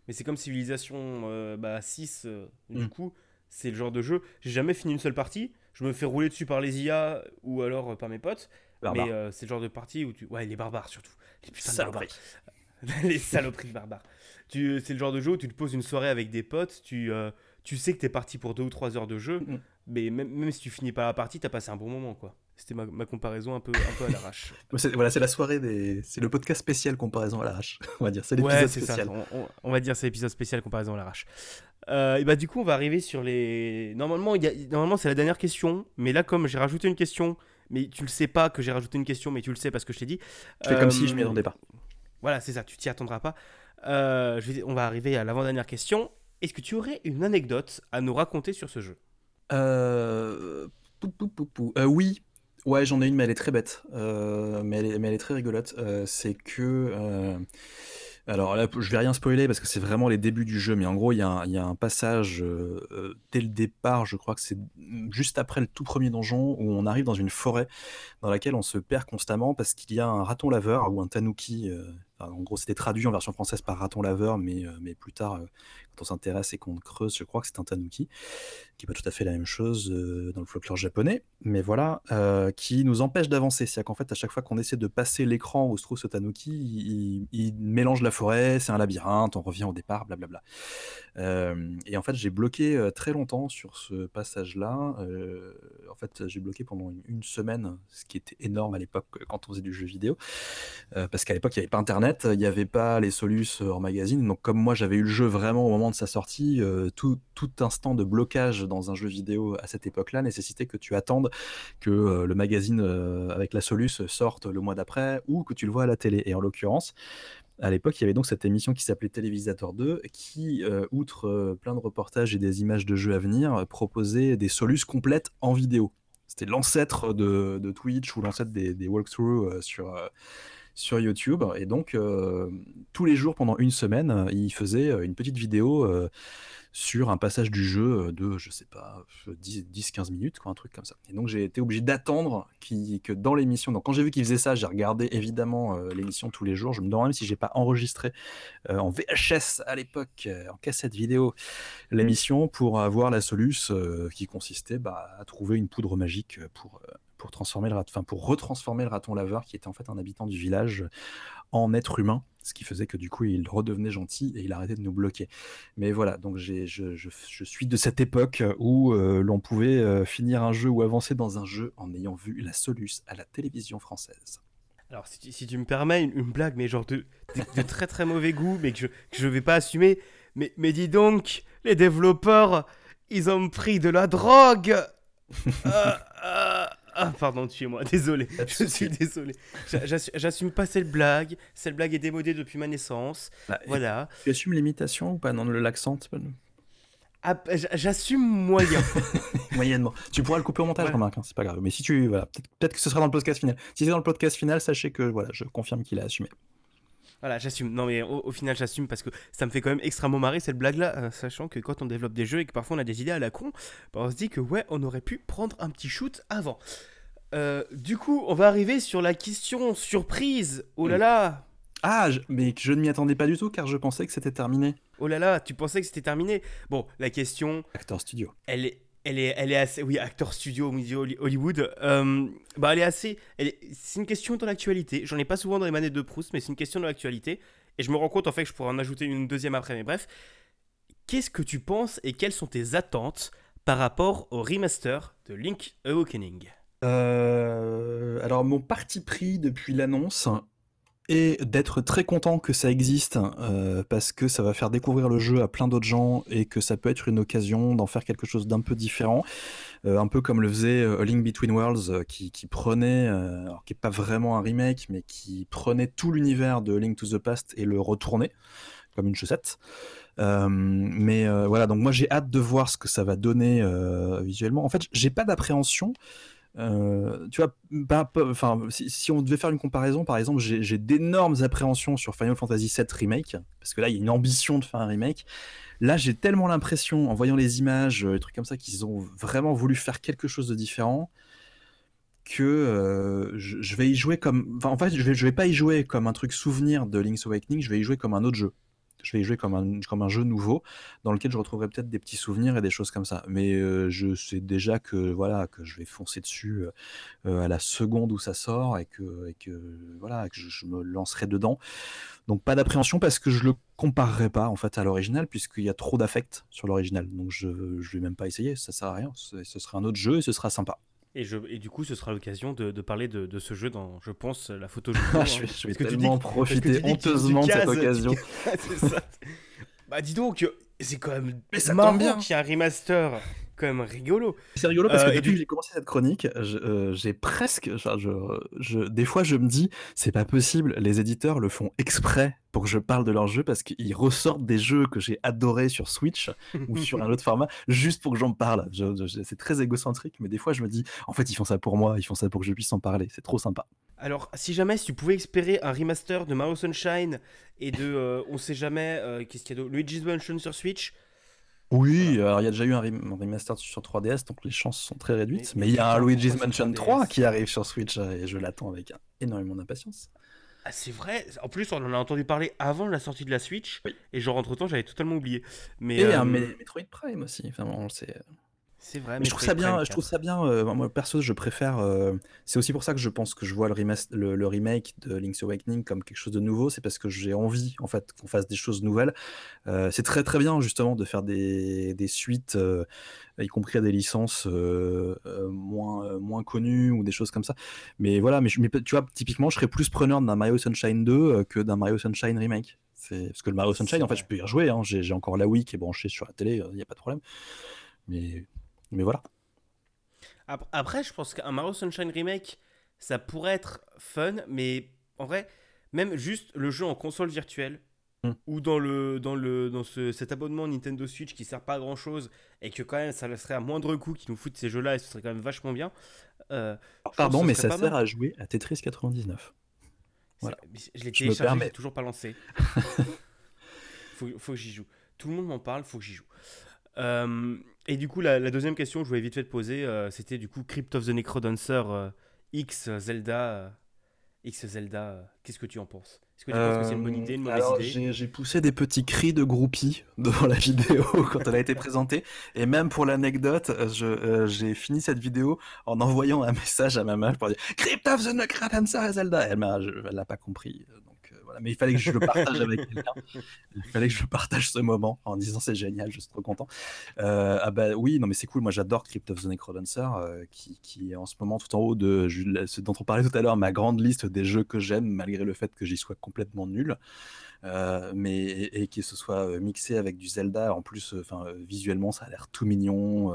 Mais c'est comme Civilisation 6, euh, bah, euh, du mm. coup, c'est le genre de jeu. J'ai jamais fini une seule partie. Je me fais rouler dessus par les IA ou alors euh, par mes potes. Mais c'est le genre de partie où tu. Ouais, les barbares surtout. Les putains de barbares. (laughs) les saloperies de barbares. Tu... C'est le genre de jeu où tu te poses une soirée avec des potes. Tu, tu sais que tu es parti pour deux ou trois heures de jeu. Mm. Mais même, même si tu finis pas la partie, tu as passé un bon moment, quoi. C'était ma, comparaison un peu, un peu à l'arrache. (laughs) voilà, c'est la soirée des. C'est le podcast spécial comparaison à l'arrache. (laughs) On va dire, c'est l'épisode spécial. On, va dire, c'est l'épisode spécial comparaison à l'arrache. Euh, et bah, du coup, on va arriver sur les. Normalement, y a... Normalement c'est la dernière question. Mais là, comme j'ai rajouté une question, mais tu le sais pas que j'ai rajouté une question, mais tu le sais parce que je t'ai dit. Je fais comme si je m'y attendais pas. Voilà, c'est ça, tu t'y attendras pas. Euh, je vais... On va arriver à l'avant-dernière question. Est-ce que tu aurais une anecdote à nous raconter sur ce jeu? Euh... euh oui, Ouais, j'en ai une, mais elle est très bête. Euh, mais, elle est, très rigolote. Euh, c'est que. Euh, alors là, je vais rien spoiler parce que c'est vraiment les débuts du jeu, mais en gros, il y y a un passage dès le départ, je crois que c'est juste après le tout premier donjon, où on arrive dans une forêt dans laquelle on se perd constamment parce qu'il y a un raton laveur ou un tanuki. En gros, c'était traduit en version française par raton laveur, mais, mais plus tard, quand on s'intéresse et qu'on creuse, je crois que c'est un tanuki, qui n'est pas tout à fait la même chose euh, dans le folklore japonais, mais voilà, euh, qui nous empêche d'avancer. C'est-à-dire qu'en fait, à chaque fois qu'on essaie de passer l'écran où se trouve ce tanuki, il, mélange la forêt, c'est un labyrinthe, on revient au départ, blablabla. Euh, et en fait, j'ai bloqué très longtemps sur ce passage-là. en fait, j'ai bloqué pendant une, semaine, ce qui était énorme à l'époque quand on faisait du jeu vidéo, parce qu'à l'époque, il n'y avait pas Internet, il n'y avait pas les solutions en magazine, donc comme moi, j'avais eu le jeu vraiment au moment de sa sortie, euh, tout, instant de blocage dans un jeu vidéo à cette époque-là nécessitait que tu attendes que euh, le magazine euh, avec la Solus sorte le mois d'après ou que tu le vois à la télé. Et en l'occurrence, à l'époque, il y avait donc cette émission qui s'appelait Télévisateur 2, qui, outre plein de reportages et des images de jeux à venir, proposait des solus complètes en vidéo. C'était l'ancêtre de, de, Twitch ou l'ancêtre des, des walkthroughs sur, sur YouTube. Et donc, euh, tous les jours, pendant une semaine, euh, il faisait euh, une petite vidéo sur un passage du jeu de, je sais pas, 10-15 minutes, quoi, un truc comme ça. Et donc, j'ai été obligé d'attendre que dans l'émission, donc quand j'ai vu qu'il faisait ça, j'ai regardé évidemment l'émission tous les jours. Je me demande même si j'ai pas enregistré en VHS à l'époque, en cassette vidéo, l'émission pour avoir la soluce qui consistait bah, à trouver une poudre magique pour pour transformer le enfin pour retransformer le raton laveur qui était en fait un habitant du village en être humain, ce qui faisait que du coup il redevenait gentil et il arrêtait de nous bloquer. Mais voilà, donc je, je, suis de cette époque où euh, l'on pouvait euh, finir un jeu ou avancer dans un jeu en ayant vu la Solus à la télévision française. Alors si tu, me permets une, blague, mais genre de, de, très très mauvais goût, mais que je, que je vais pas assumer. Mais, mais dis donc, les développeurs, ils ont pris de la drogue. euh, (laughs) euh ah, pardon, tuez-moi, (laughs) désolé. Je suis désolé. J'assume pas cette blague. Cette blague est démodée depuis ma naissance. Bah, voilà. Tu assumes l'imitation ou pas Non, l'accent ah, J'assume moyen. (laughs) Moyennement. Tu pourras le couper au montage, remarque, hein, c'est pas grave. Mais si tu. Voilà, peut-être que ce sera dans le podcast final. Si c'est dans le podcast final, sachez que voilà, je confirme qu'il a assumé. Voilà, j'assume. Non, mais au, final, j'assume parce que ça me fait quand même extrêmement marrer cette blague-là, euh, sachant que quand on développe des jeux et que parfois on a des idées à la con, bah, on se dit que ouais, on aurait pu prendre un petit shoot avant. Euh, du coup, on va arriver sur la question surprise. Oh là là Ah, mais je ne m'y attendais pas du tout car je pensais que c'était terminé. Oh là là, tu pensais que c'était terminé Bon, la question. Acteur studio. Elle est, elle est, elle est assez, oui, acteur studio Hollywood. Euh, bah, elle est assez, c'est une question dans l'actualité. J'en ai pas souvent dans les manettes de Proust, mais c'est une question dans l'actualité. Et je me rends compte en fait que je pourrais en ajouter une deuxième après. Mais bref, qu'est-ce que tu penses et quelles sont tes attentes par rapport au remaster de Link Awakening? Euh, alors mon parti pris depuis l'annonce, et d'être très content que ça existe euh, parce que ça va faire découvrir le jeu à plein d'autres gens et que ça peut être une occasion d'en faire quelque chose d'un peu différent, euh, un peu comme le faisait A Link Between Worlds qui, prenait, qui est pas vraiment un remake, mais qui prenait tout l'univers de Link to the Past et le retournait comme une chaussette. mais voilà, donc moi j'ai hâte de voir ce que ça va donner visuellement. En fait, j'ai pas d'appréhension euh, tu vois, si, on devait faire une comparaison, par exemple, j'ai d'énormes appréhensions sur Final Fantasy VII Remake, parce que là, il y a une ambition de faire un remake. Là, j'ai tellement l'impression, en voyant les images, euh, les trucs comme ça, qu'ils ont vraiment voulu faire quelque chose de différent, que euh, je, vais y jouer comme. en fait, je vais, je vais pas y jouer comme un truc souvenir de Link's Awakening, je vais y jouer comme un autre jeu je vais y jouer comme un, comme un jeu nouveau dans lequel je retrouverai peut-être des petits souvenirs et des choses comme ça. Mais euh, je sais déjà que voilà que je vais foncer dessus euh, à la seconde où ça sort et que, voilà que je, me lancerai dedans. Donc pas d'appréhension parce que je le comparerai pas en fait à l'original puisqu'il y a trop d'affect sur l'original. Donc je ne vais même pas essayer, ça sert à rien. Ce sera un autre jeu et ce sera sympa. Et, je, et du coup, ce sera l'occasion de, de, parler de, de, ce jeu dans, je pense, la photo. (laughs) je vais, je vais tellement profiter honteusement de cette occasion. (laughs) c'est ça. (laughs) bah dis donc, c'est quand même Mais ça marrant qu'il y a un remaster quand même rigolo. C'est rigolo parce que euh, depuis que j'ai commencé cette chronique, euh, j'ai presque. je, je, des fois, je me dis, c'est pas possible, les éditeurs le font exprès pour que je parle de leur jeu parce qu'ils ressortent des jeux que j'ai adorés sur Switch ou sur un autre format juste pour que j'en parle. c'est très égocentrique, mais des fois, je me dis, en fait, ils font ça pour moi, ils font ça pour que je puisse en parler. C'est trop sympa. Alors, si jamais, si tu pouvais espérer un remaster de Mario Sunshine et de, euh, on sait jamais, qu'est-ce qu'il y a d'autre, Luigi's Mansion sur Switch, oui, alors il y a déjà eu un, remaster sur 3DS, donc les chances sont très réduites. Mais, il y a un Luigi's Mansion 3 qui arrive sur Switch euh, et je l'attends avec énormément d'impatience. Ah, c'est vrai. En plus, on en a entendu parler avant la sortie de la Switch. Et genre, entre-temps, j'avais totalement oublié. Mais, et un euh, Metroid Prime aussi. Enfin, on le sait. C'est vrai. Mais je trouve ça bien. Je trouve ça bien. Euh, moi, perso, je préfère. Euh, c'est aussi pour ça que je pense que je vois le, le, remake de Link's Awakening comme quelque chose de nouveau. C'est parce que j'ai envie, en fait, qu'on fasse des choses nouvelles. Euh, c'est très très bien justement de faire des, des suites, y compris à des licences moins moins connues ou des choses comme ça. Mais voilà. Mais, tu vois, typiquement, je serais plus preneur d'un Mario Sunshine 2 que d'un Mario Sunshine remake. Parce que le Mario Sunshine, en fait, je peux y rejouer. Hein. J'ai encore la Wii qui est branchée sur la télé, il n'y a pas de problème. Mais mais voilà. Après, je pense qu'un Mario Sunshine Remake, ça pourrait être fun, mais en vrai, même juste le jeu en console virtuelle, hmm. ou dans, le, dans, le, dans ce, cet abonnement Nintendo Switch qui sert pas à grand chose, et que quand même ça serait à moindre coût qui nous foutent ces jeux-là, et ce serait quand même vachement bien. Euh, pardon, mais ça sert à jouer à Tetris 99. Voilà. Je l'ai téléchargé, je toujours pas lancé. (laughs) faut, faut que j'y joue. Tout le monde m'en parle, faut que j'y joue. Euh, et du coup, la, deuxième question que je voulais vite fait te poser, euh, c'était du coup Crypt of the Necrodancer euh, X Zelda. X Zelda, qu'est-ce que tu en penses? Est-ce que tu penses que c'est une bonne idée, une mauvaise idée? J'ai poussé des petits cris de groupie (laughs) devant la vidéo (laughs) quand elle a été présentée. Et même pour l'anecdote, j'ai fini cette vidéo en envoyant un message à ma mère pour dire Crypt of the Necrodancer Zelda. Elle n'a pas compris. Mais il fallait que je le partage avec quelqu'un. Il fallait que je partage ce moment en disant c'est génial, je suis trop content. Euh, ah bah oui, non mais c'est cool. Moi j'adore Crypt of the Necrodancer, euh, qui, qui, est en ce moment tout en haut de ce dont on parlait tout à l'heure, ma grande liste des jeux que j'aime, malgré le fait que j'y sois complètement nul. Euh, mais et, qu'il se soit mixé avec du Zelda. En plus, enfin visuellement, ça a l'air tout mignon.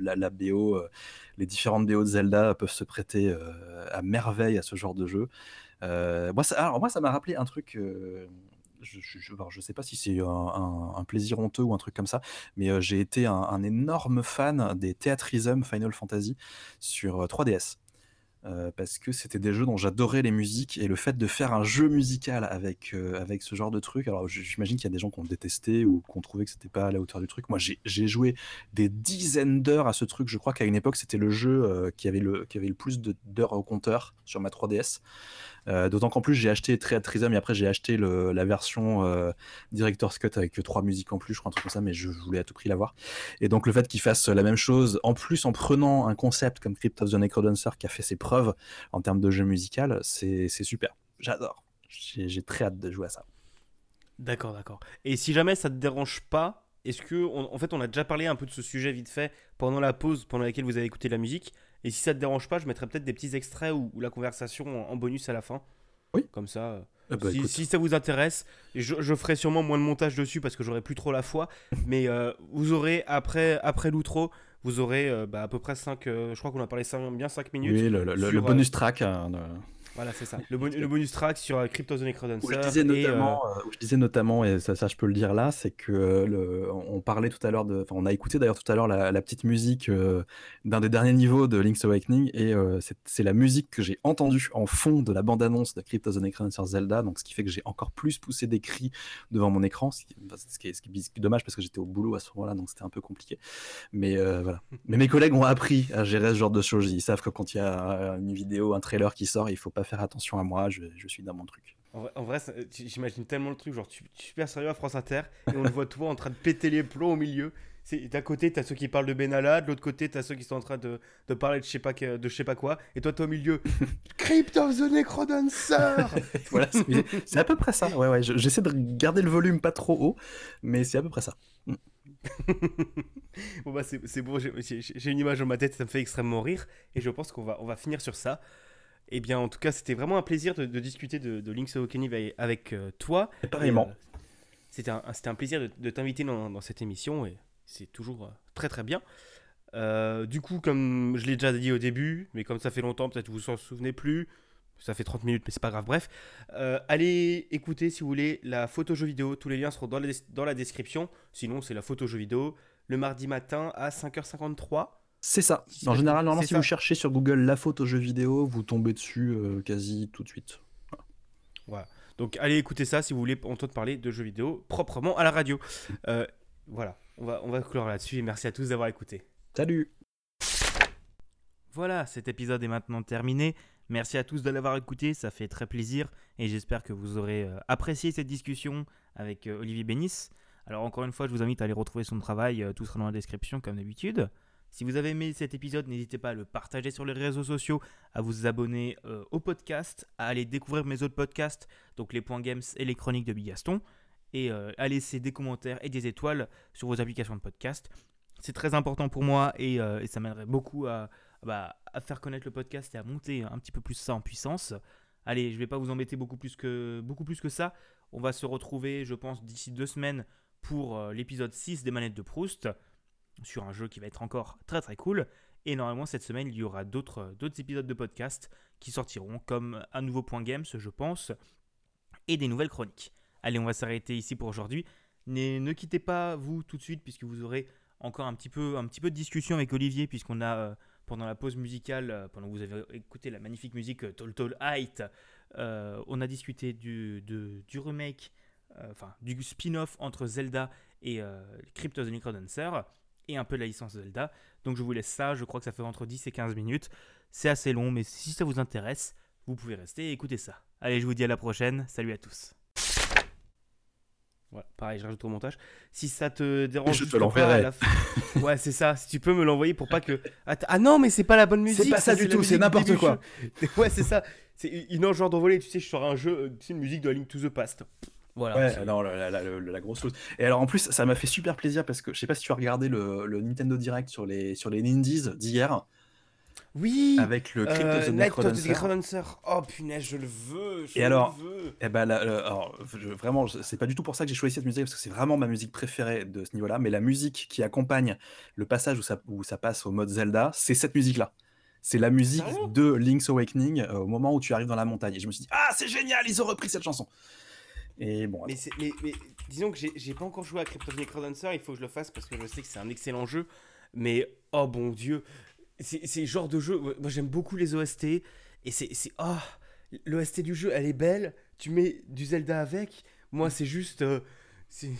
la, la, BO, les différentes BO de Zelda peuvent se prêter à merveille à ce genre de jeu. Euh, moi, ça, alors moi, ça m'a rappelé un truc. Euh, je, je, sais pas si c'est un, plaisir honteux ou un truc comme ça, mais euh, j'ai été un, énorme fan des Theatrism Final Fantasy sur 3DS. euh, parce que c'était des jeux dont j'adorais les musiques et le fait de faire un jeu musical avec, avec ce genre de truc. Alors j'imagine qu'il y a des gens qui ont détesté ou qui ont trouvé que c'était pas à la hauteur du truc. Moi j'ai joué des dizaines d'heures à ce truc. Je crois qu'à une époque c'était le jeu qui, avait le, qui avait le plus d'heures au compteur sur ma 3DS. Euh, d'autant qu'en plus, j'ai acheté Triatrism et après, j'ai acheté la version euh, Director's Cut avec trois musiques en plus, je crois, un truc comme ça, mais je voulais à tout prix l'avoir. Et donc, le fait qu'il fasse la même chose, en plus, en prenant un concept comme Crypt of the Necrodancer qui a fait ses preuves en termes de jeu musical, c'est super. J'adore. J'ai très hâte de jouer à ça. D'accord, d'accord. Et si jamais ça te dérange pas, est-ce que, en fait, on a déjà parlé un peu de ce sujet vite fait pendant la pause pendant laquelle vous avez écouté la musique. Et si ça te dérange pas, je mettrai peut-être des petits extraits ou, la conversation en, bonus à la fin. Oui. Comme ça. Euh, eh ben, si, ça vous intéresse, je, ferai sûrement moins de montage dessus parce que j'aurai plus trop la foi. (laughs) mais euh, vous aurez, après, après l'outro, vous aurez euh, bah, à peu près 5, je crois qu'on a parlé 5, bien 5 minutes. Oui, le, bonus track. Hein, voilà, c'est ça. Le, bonus track sur euh, Crypto the Où je disais notamment, et, euh, euh, je disais notamment et ça, ça, je peux le dire là, c'est que le, on parlait tout à l'heure de, enfin, on a écouté d'ailleurs tout à l'heure la, petite musique d'un des derniers niveaux de Link's Awakening et c'est la musique que j'ai entendue en fond de la bande-annonce de Crypto the sur Zelda, donc ce qui fait que j'ai encore plus poussé des cris devant mon écran, ce qui, ce qui, est, ce qui est, dommage parce que j'étais au boulot à ce moment-là, donc c'était un peu compliqué. Mais voilà. Mais mes collègues ont appris à gérer ce genre de choses. Ils savent que quand il y a une vidéo, un trailer qui sort, il faut pas faire attention à moi, je, suis dans mon truc. En vrai, j'imagine tellement le truc, genre tu, tu super sérieux à France Inter et on le voit toi en train de péter les plombs au milieu. D'un côté, t'as ceux qui parlent de Benalla, de l'autre côté, t'as ceux qui sont en train de, de parler de je sais pas, de je sais pas quoi, et toi, t'es au milieu. (laughs) Crypt of the Necrodancer (laughs) Voilà, c'est à peu près ça. Ouais, ouais, j'essaie de garder le volume pas trop haut, mais c'est à peu près ça. Mm. (laughs) bon, bah, c'est bon, j'ai une image dans ma tête, ça me fait extrêmement rire, et je pense qu'on va, on va finir sur ça. Eh bien, en tout cas, c'était vraiment un plaisir de, discuter de, Link's Awakening avec euh, toi. pareillement. Euh, c'était un, un, plaisir de, t'inviter dans, cette émission et c'est toujours euh, très très bien. du coup, comme je l'ai déjà dit au début, mais comme ça fait longtemps, peut-être vous vous en souvenez plus, ça fait 30 minutes, mais c'est pas grave, bref. allez écouter si vous voulez la photo jeu vidéo, tous les liens seront dans, dans la description. Sinon, c'est la photo jeu vidéo le mardi matin à 5h53. C'est ça. En général, normalement, si vous cherchez sur Google la photo jeu vidéo, vous tombez dessus euh, quasi tout de suite. Voilà. Donc allez écouter ça si vous voulez entendre parler de jeux vidéo proprement à la radio. (laughs) Euh, voilà, on va, on va clore là-dessus et merci à tous d'avoir écouté. Salut Voilà, cet épisode est maintenant terminé. Merci à tous de l'avoir écouté, ça fait très plaisir et j'espère que vous aurez euh, apprécié cette discussion avec Olivier Bénis. Alors encore une fois, je vous invite à aller retrouver son travail, tout sera dans la description comme d'habitude. Si vous avez aimé cet épisode, n'hésitez pas à le partager sur les réseaux sociaux, à vous abonner euh, au podcast, à aller découvrir mes autres podcasts, donc les points games et les chroniques de Bigaston, et euh, à laisser des commentaires et des étoiles sur vos applications de podcast. C'est très important pour moi et, euh, ça m'aiderait beaucoup bah, à, faire connaître le podcast et à monter un petit peu plus ça en puissance. Allez, je ne vais pas vous embêter beaucoup plus, que, beaucoup plus que ça. On va se retrouver, je pense, d'ici deux semaines pour l'épisode 6 des manettes de Proust sur un jeu qui va être encore très très cool. Et normalement, cette semaine, il y aura d'autres épisodes de podcast qui sortiront, comme un nouveau point games, je pense, et des nouvelles chroniques. Allez, on va s'arrêter ici pour aujourd'hui. Ne, quittez pas, vous, tout de suite, puisque vous aurez encore un petit peu, un petit peu de discussion avec Olivier, puisqu'on a, euh, pendant la pause musicale, euh, pendant que vous avez écouté la magnifique musique euh, Tall Tall Height, on a discuté du, du remake, enfin, du spin-off entre Zelda et Crypto the Necrodancer et un peu la licence Zelda. Donc je vous laisse ça, je crois que ça fait entre 10 et 15 minutes. C'est assez long, mais si ça vous intéresse, vous pouvez rester et écouter ça. Allez, je vous dis à la prochaine, salut à tous. Voilà, pareil, je rajoute au montage. Si ça te dérange, je te l'enverrai. ouais, c'est ça. Si tu peux me l'envoyer pour pas que. Ah non, mais c'est pas la bonne musique. C'est pas ça, du tout, c'est n'importe quoi. (laughs) ouais, c'est ça. C'est une genre d'envolée. Tu sais, je sors un jeu, c'est une musique de Link to the Past. Voilà. Ouais, non, la, grosse chose. Et alors en plus, ça m'a fait super plaisir parce que je sais pas si tu as regardé le, Nintendo Direct sur les, sur les Nindies d'hier. Oui Avec le Crypt of the Necrodancer. Oh punaise, je le veux. et alors, eh ben, alors vraiment, c'est pas du tout pour ça que j'ai choisi cette musique parce que c'est vraiment ma musique préférée de ce niveau-là. Mais la musique qui accompagne le passage où ça, où ça passe au mode Zelda, c'est cette musique-là. C'est la musique de Link's Awakening euh, au moment où tu arrives dans la montagne. Et je me suis dit, ah, c'est génial, ils ont repris cette chanson. Et bon. Mais, mais, disons que j'ai pas encore joué à Crypto Necrodancer, il faut que je le fasse parce que je sais que c'est un excellent jeu. Mais oh bon Dieu, c'est le genre de jeu. Moi, j'aime beaucoup les OST. Et c'est. Oh, l'OST du jeu, elle est belle. Tu mets du Zelda avec. Moi, c'est juste. Euh, c'est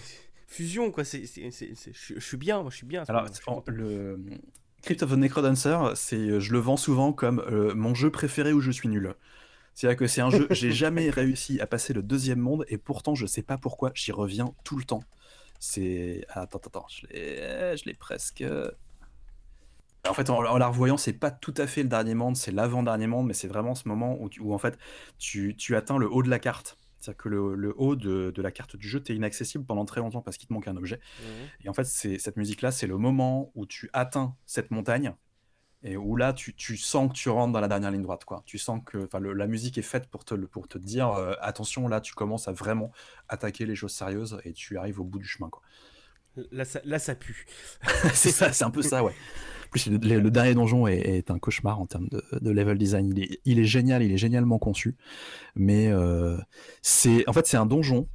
fusion, quoi. C'est, je suis bien, moi, je suis bien. Alors, le Crypt of the Necrodancer, c'est, je le vends souvent comme euh, mon jeu préféré où je suis nul. C'est-à-dire que c'est un jeu, j'ai jamais réussi à passer le deuxième monde et pourtant je sais pas pourquoi j'y reviens tout le temps. C'est. Attends, attends, attends, je l'ai presque. En fait, en, la revoyant, c'est pas tout à fait le dernier monde, c'est l'avant-dernier monde, mais c'est vraiment ce moment où, où en fait tu, tu, atteins le haut de la carte. C'est-à-dire que le, le haut de, de, la carte du jeu, t'es inaccessible pendant très longtemps parce qu'il te manque un objet. Mmh. Et en fait, cette musique-là, c'est le moment où tu atteins cette montagne et où là, tu, tu, sens que tu rentres dans la dernière ligne droite. Quoi. Tu sens que la musique est faite pour te, pour te dire euh, attention, là, tu commences à vraiment attaquer les choses sérieuses et tu arrives au bout du chemin. Quoi. Là, ça, là, ça pue. (laughs) (laughs) c'est ça, c'est un peu ça, ouais. En plus, le, dernier donjon est, un cauchemar en termes de, de level design. Il est, il est, génial, il est génialement conçu. Mais euh, c'est, en fait, c'est un donjon.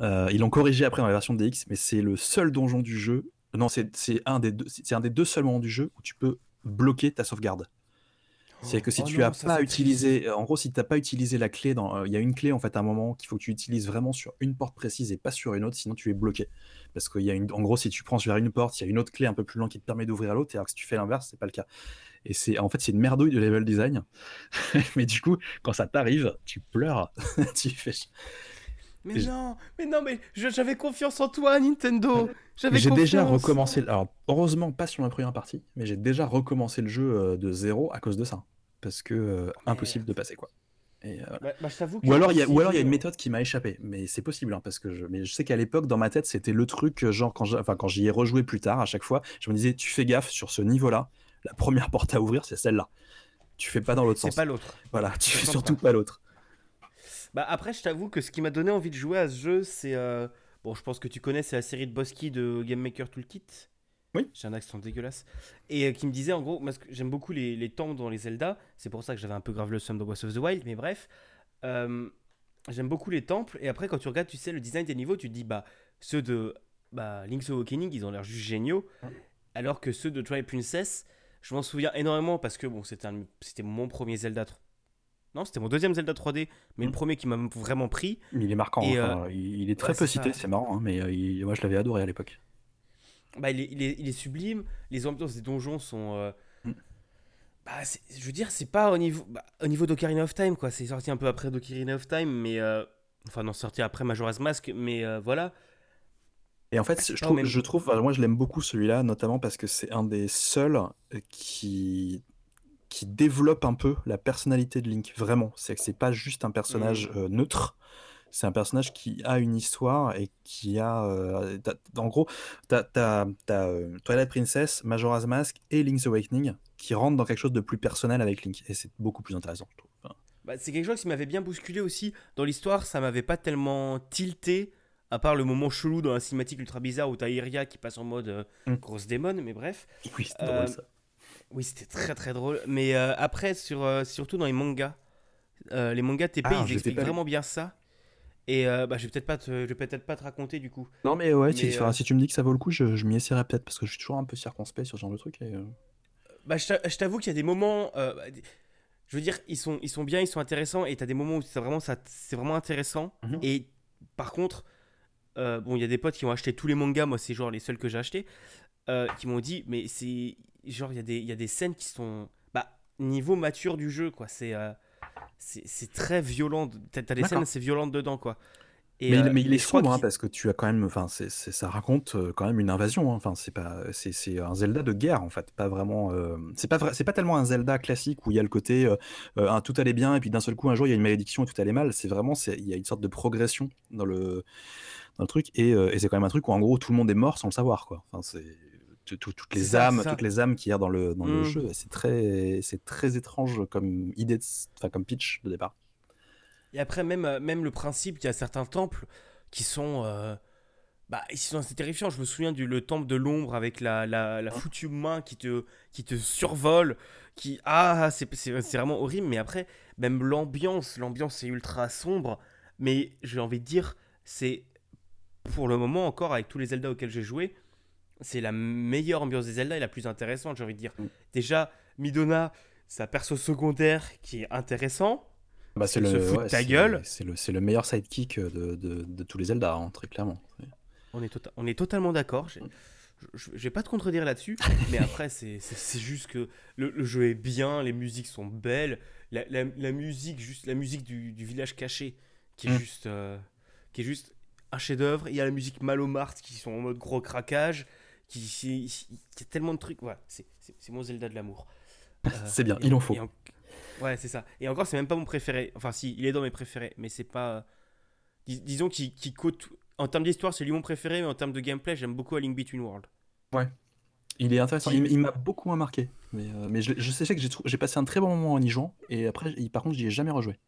Euh, ils l'ont corrigé après dans la version DX, mais c'est le seul donjon du jeu. Non, c'est un, des deux, un des deux seuls moments du jeu où tu peux bloquer ta sauvegarde. C'est que si oh tu as pas utilisé, en gros, si tu n'as pas utilisé la clé, dans, euh, il y a une clé en fait à un moment qu'il faut que tu utilises vraiment sur une porte précise et pas sur une autre, sinon tu es bloqué. Parce qu'il y a une, en gros, si tu prends vers une porte, il y a une autre clé un peu plus loin qui te permet d'ouvrir l'autre, alors que si tu fais l'inverse, c'est pas le cas. Et c'est, en fait, c'est une merdouille de level design. (laughs) mais du coup, quand ça t'arrive, tu pleures, (laughs) tu fais. Mais non, mais non, mais j'avais confiance en toi, Nintendo. J'ai déjà recommencé. Alors, heureusement, pas sur ma première partie, mais j'ai déjà recommencé le jeu euh, de zéro à cause de ça. Parce que euh, impossible de passer, quoi. Et, euh, bah, bah, ou alors il y a ou alors il y a une méthode qui m'a échappé mais c'est possible hein, parce que je mais je sais qu'à l'époque dans ma tête c'était le truc genre quand enfin j'y ai rejoué plus tard à chaque fois je me disais tu fais gaffe sur ce niveau là la première porte à ouvrir c'est celle-là tu fais pas dans l'autre sens c'est pas l'autre voilà tu fais surtout pas l'autre bah après, je t'avoue que ce qui m'a donné envie de jouer à ce jeu, c'est euh, bon, je pense que tu connais, c'est la série de Bosky de Game Maker Toolkit. Oui. J'ai un accent dégueulasse. Et euh, qui me disait en gros, j'aime beaucoup les, les temples dans les Zelda. C'est pour ça que j'avais un peu grave le somme de Breath of the Wild. Mais bref, euh, j'aime beaucoup les temples. Et après, quand tu regardes, tu sais, le design des niveaux, tu te dis, bah, ceux de bah, Link's Awakening, ils ont l'air juste géniaux. Alors que ceux de Twilight Princess, je m'en souviens énormément parce que bon, c'était mon premier Zelda non, c'était mon deuxième Zelda 3D, mais le hmm. premier qui m'a vraiment pris. Il est marquant, euh, il, est très peu cité, c'est marrant, hein, mais euh, moi je l'avais adoré à l'époque. Bah, il, est, sublime, les ambiances des donjons sont. Euh, hmm. bah, je veux dire, c'est pas au niveau, bah, au niveau d'Ocarina of Time, quoi. C'est sorti un peu après d'Ocarina of Time, mais. Enfin, non, sorti après Majora's Mask, mais voilà. Et en fait, je trouve, je trouve, moi je l'aime beaucoup celui-là, notamment parce que c'est un des seuls qui qui développe un peu la personnalité de Link, vraiment. C'est que c'est pas juste un personnage mmh. euh, neutre, c'est un personnage qui a une histoire et qui a. Euh, en gros, t'as as, euh, Twilight Princess, Majora's Mask et Link's Awakening qui rentrent dans quelque chose de plus personnel avec Link. Et c'est beaucoup plus intéressant, je trouve. Bah, c'est quelque chose qui m'avait bien bousculé aussi. Dans l'histoire, ça m'avait pas tellement tilté, à part le moment chelou dans la cinématique ultra bizarre où t'as Iria qui passe en mode mmh. grosse démon, mais bref. Oui, c'est drôle ça. Oui, c'était très très drôle. Mais euh, après, sur, euh, surtout dans les mangas, euh, les mangas TP, ah, ils expliquent vraiment bien ça. Et bah, je vais peut-être pas, te, je vais peut-être pas te raconter du coup. Non, mais ouais, si tu me dis que ça vaut le coup, je, je m'y essaierai peut-être parce que je suis toujours un peu circonspect sur ce genre de truc. Et, bah, je t'avoue qu'il y a des moments. Bah, je veux dire, ils sont, ils sont bien, ils sont intéressants, et tu as des moments où c'est vraiment, ça, vraiment intéressant. Mhm. Et par contre, bon, il y a des potes qui ont acheté tous les mangas, moi c'est genre les seuls que j'ai achetés, qui m'ont dit, mais c'est genre, il y, y, a des scènes qui sont. Bah, niveau mature du jeu, quoi. C'est euh, c'est très violent. T'as as des scènes assez violentes dedans, quoi. Et, mais, mais, il est sombre, hein, parce que tu as quand même. Enfin, ça raconte euh, quand même une invasion. Hein. Enfin, c'est pas. C'est un Zelda de guerre, en fait. Pas vraiment. Euh, c'est pas, c'est pas tellement un Zelda classique où il y a le côté. un, tout allait bien, et puis d'un seul coup, un jour, il y a une malédiction et tout allait mal. C'est vraiment. Il y a une sorte de progression dans le, dans le truc. Et, et c'est quand même un truc où, en gros, tout le monde est mort sans le savoir, quoi. Enfin, c'est toutes les âmes, toutes les âmes qu'il y a dans le, dans le mmh. jeu. C'est très, c'est très étrange comme idée, enfin comme pitch de départ. Et après même, euh, même le principe qu'il y a certains temples qui sont, euh, bah, sont assez terrifiants. Je me souviens du le temple de l'ombre avec la, la, la, foutue main qui te, qui te survole, qui ah c'est, c'est vraiment horrible. Mais après même l'ambiance, l'ambiance est ultra sombre. Mais j'ai envie de dire, c'est pour le moment encore avec tous les Zelda auxquels j'ai joué c'est la meilleure ambiance des Zelda et la plus intéressante, j'ai envie de dire. Mm. Déjà, Midona, sa perso secondaire qui est intéressant. Bah, c'est le, se fout de ouais, ta gueule. C'est le, le meilleur sidekick de, de, de tous les Zelda, hein, très clairement. On est, tota- on est totalement d'accord. Je, je vais pas te contredire là-dessus, (laughs) mais après, c'est juste que le, le jeu est bien, les musiques sont belles. La, la- la musique, juste la musique du, du village caché, qui est, Mm. juste, euh, qui est juste un chef-d'œuvre. Il y a la musique Malomart qui sont en mode gros craquage. Qui, qui- a tellement de trucs. Voilà, c'est mon Zelda de l'amour. (laughs) Euh, C'est bien, il en faut. en- Ouais, c'est ça. Et encore, c'est même pas mon préféré. Enfin, si, il est dans mes préférés, mais c'est pas. Dis- disons qu'il qu'il coûte. En termes d'histoire, c'est lui mon préféré, mais en termes de gameplay, j'aime beaucoup A Link Between Worlds. Il est intéressant, il, il m'a beaucoup marqué. Mais, euh, mais je, je sais que j'ai passé un très bon moment en y jouant, et après, par contre, j'y ai jamais rejoué.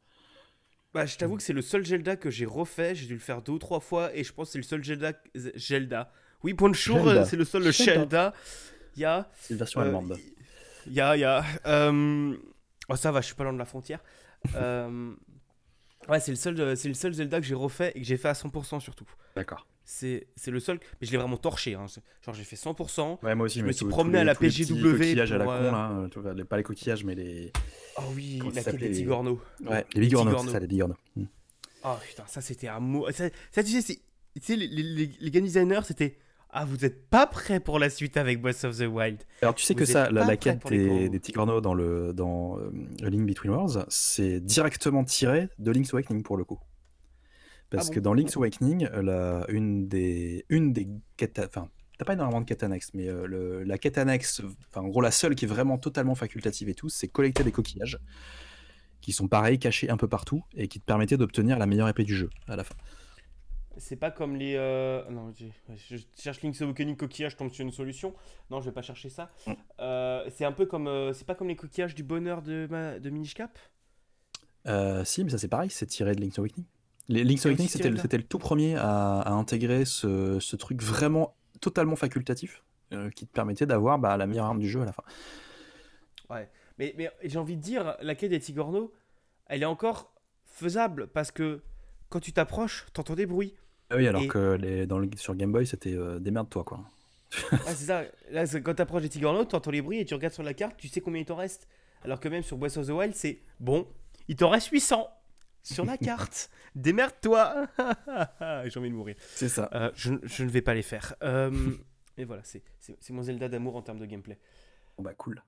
Bah, je t'avoue que c'est le seul Zelda que j'ai refait. J'ai dû le faire deux ou trois fois, et je pense que c'est le seul Zelda. Zelda. Oui, Bonjour, euh, c'est le seul le Zelda. Zelda. Il y a. C'est une version euh, allemande. Il y a. Il y a euh, Oh, ça va, je suis pas loin de la frontière. Euh, (laughs) Ouais, c'est le, seul, c'est le seul Zelda que j'ai refait et que j'ai fait à 100% surtout. D'accord. C'est c'est le seul. Mais je l'ai vraiment torché. hein. Genre, j'ai fait 100%. Ouais, moi aussi, Je me suis promené à la tous les PGW coquillages à la pour, con, là, euh, tu vois, les- pas les coquillages, mais les. Oh oui, Comment la quête des. Ouais, les bigorneaux, c'est ça, les bigorneaux. Hmm. Oh putain, ça c'était un mot. Ça, ça, tu sais, c'est- tu sais, les, les, les- les game designers, c'était. Ah, vous êtes pas prêts pour la suite avec Breath of the Wild. Alors tu sais Vous que ça, la, quête des, des Tigorneaux dans le dans euh, Link Between Worlds, c'est directement tiré de Link's Awakening pour le coup. Parce Ah bon que dans Link's Awakening, la, une des une des quêtes, enfin t'as pas énormément de quêtes annexes, mais euh, le- la quête annexe, enfin en gros la seule qui est vraiment totalement facultative et tout, c'est collecter des coquillages qui sont pareils cachés un peu partout et qui te permettaient d'obtenir la meilleure épée du jeu à la fin. C'est pas comme les. euh, Non, je cherche Link's Awakening coquillage, je tombe sur une solution. Non, je vais pas chercher ça. Mm. Euh, c'est un peu comme. euh, C'est pas comme les coquillages du bonheur de, ma... de Minish Cap? Euh, si, mais ça c'est pareil, c'est tiré de Link's Awakening. Les Link's aussi Awakening, c'était le, le tout premier à, à intégrer ce, ce truc vraiment totalement facultatif qui te permettait d'avoir bah, la meilleure arme du jeu à la fin. Mais, mais j'ai envie de dire, la quête des Tigorneaux, elle est encore faisable parce que quand tu t'approches, t'entends des bruits. Ah oui, alors Et- que les, dans le, sur Game Boy, c'était euh, démerde-toi quoi. (laughs) Ah, c'est ça. Là, quand t'approches des Tigorneaux, t'entends les bruits et tu regardes sur la carte, tu sais combien il t'en reste. Alors que même sur Breath of the Wild, c'est bon, il t'en reste 800 sur la (laughs) carte. Démerde-toi. (laughs) J'ai envie de mourir. C'est ça. Euh, je, je ne vais pas les faire. Euh, et voilà, c'est mon Zelda d'amour en termes de gameplay. Bon, bah cool.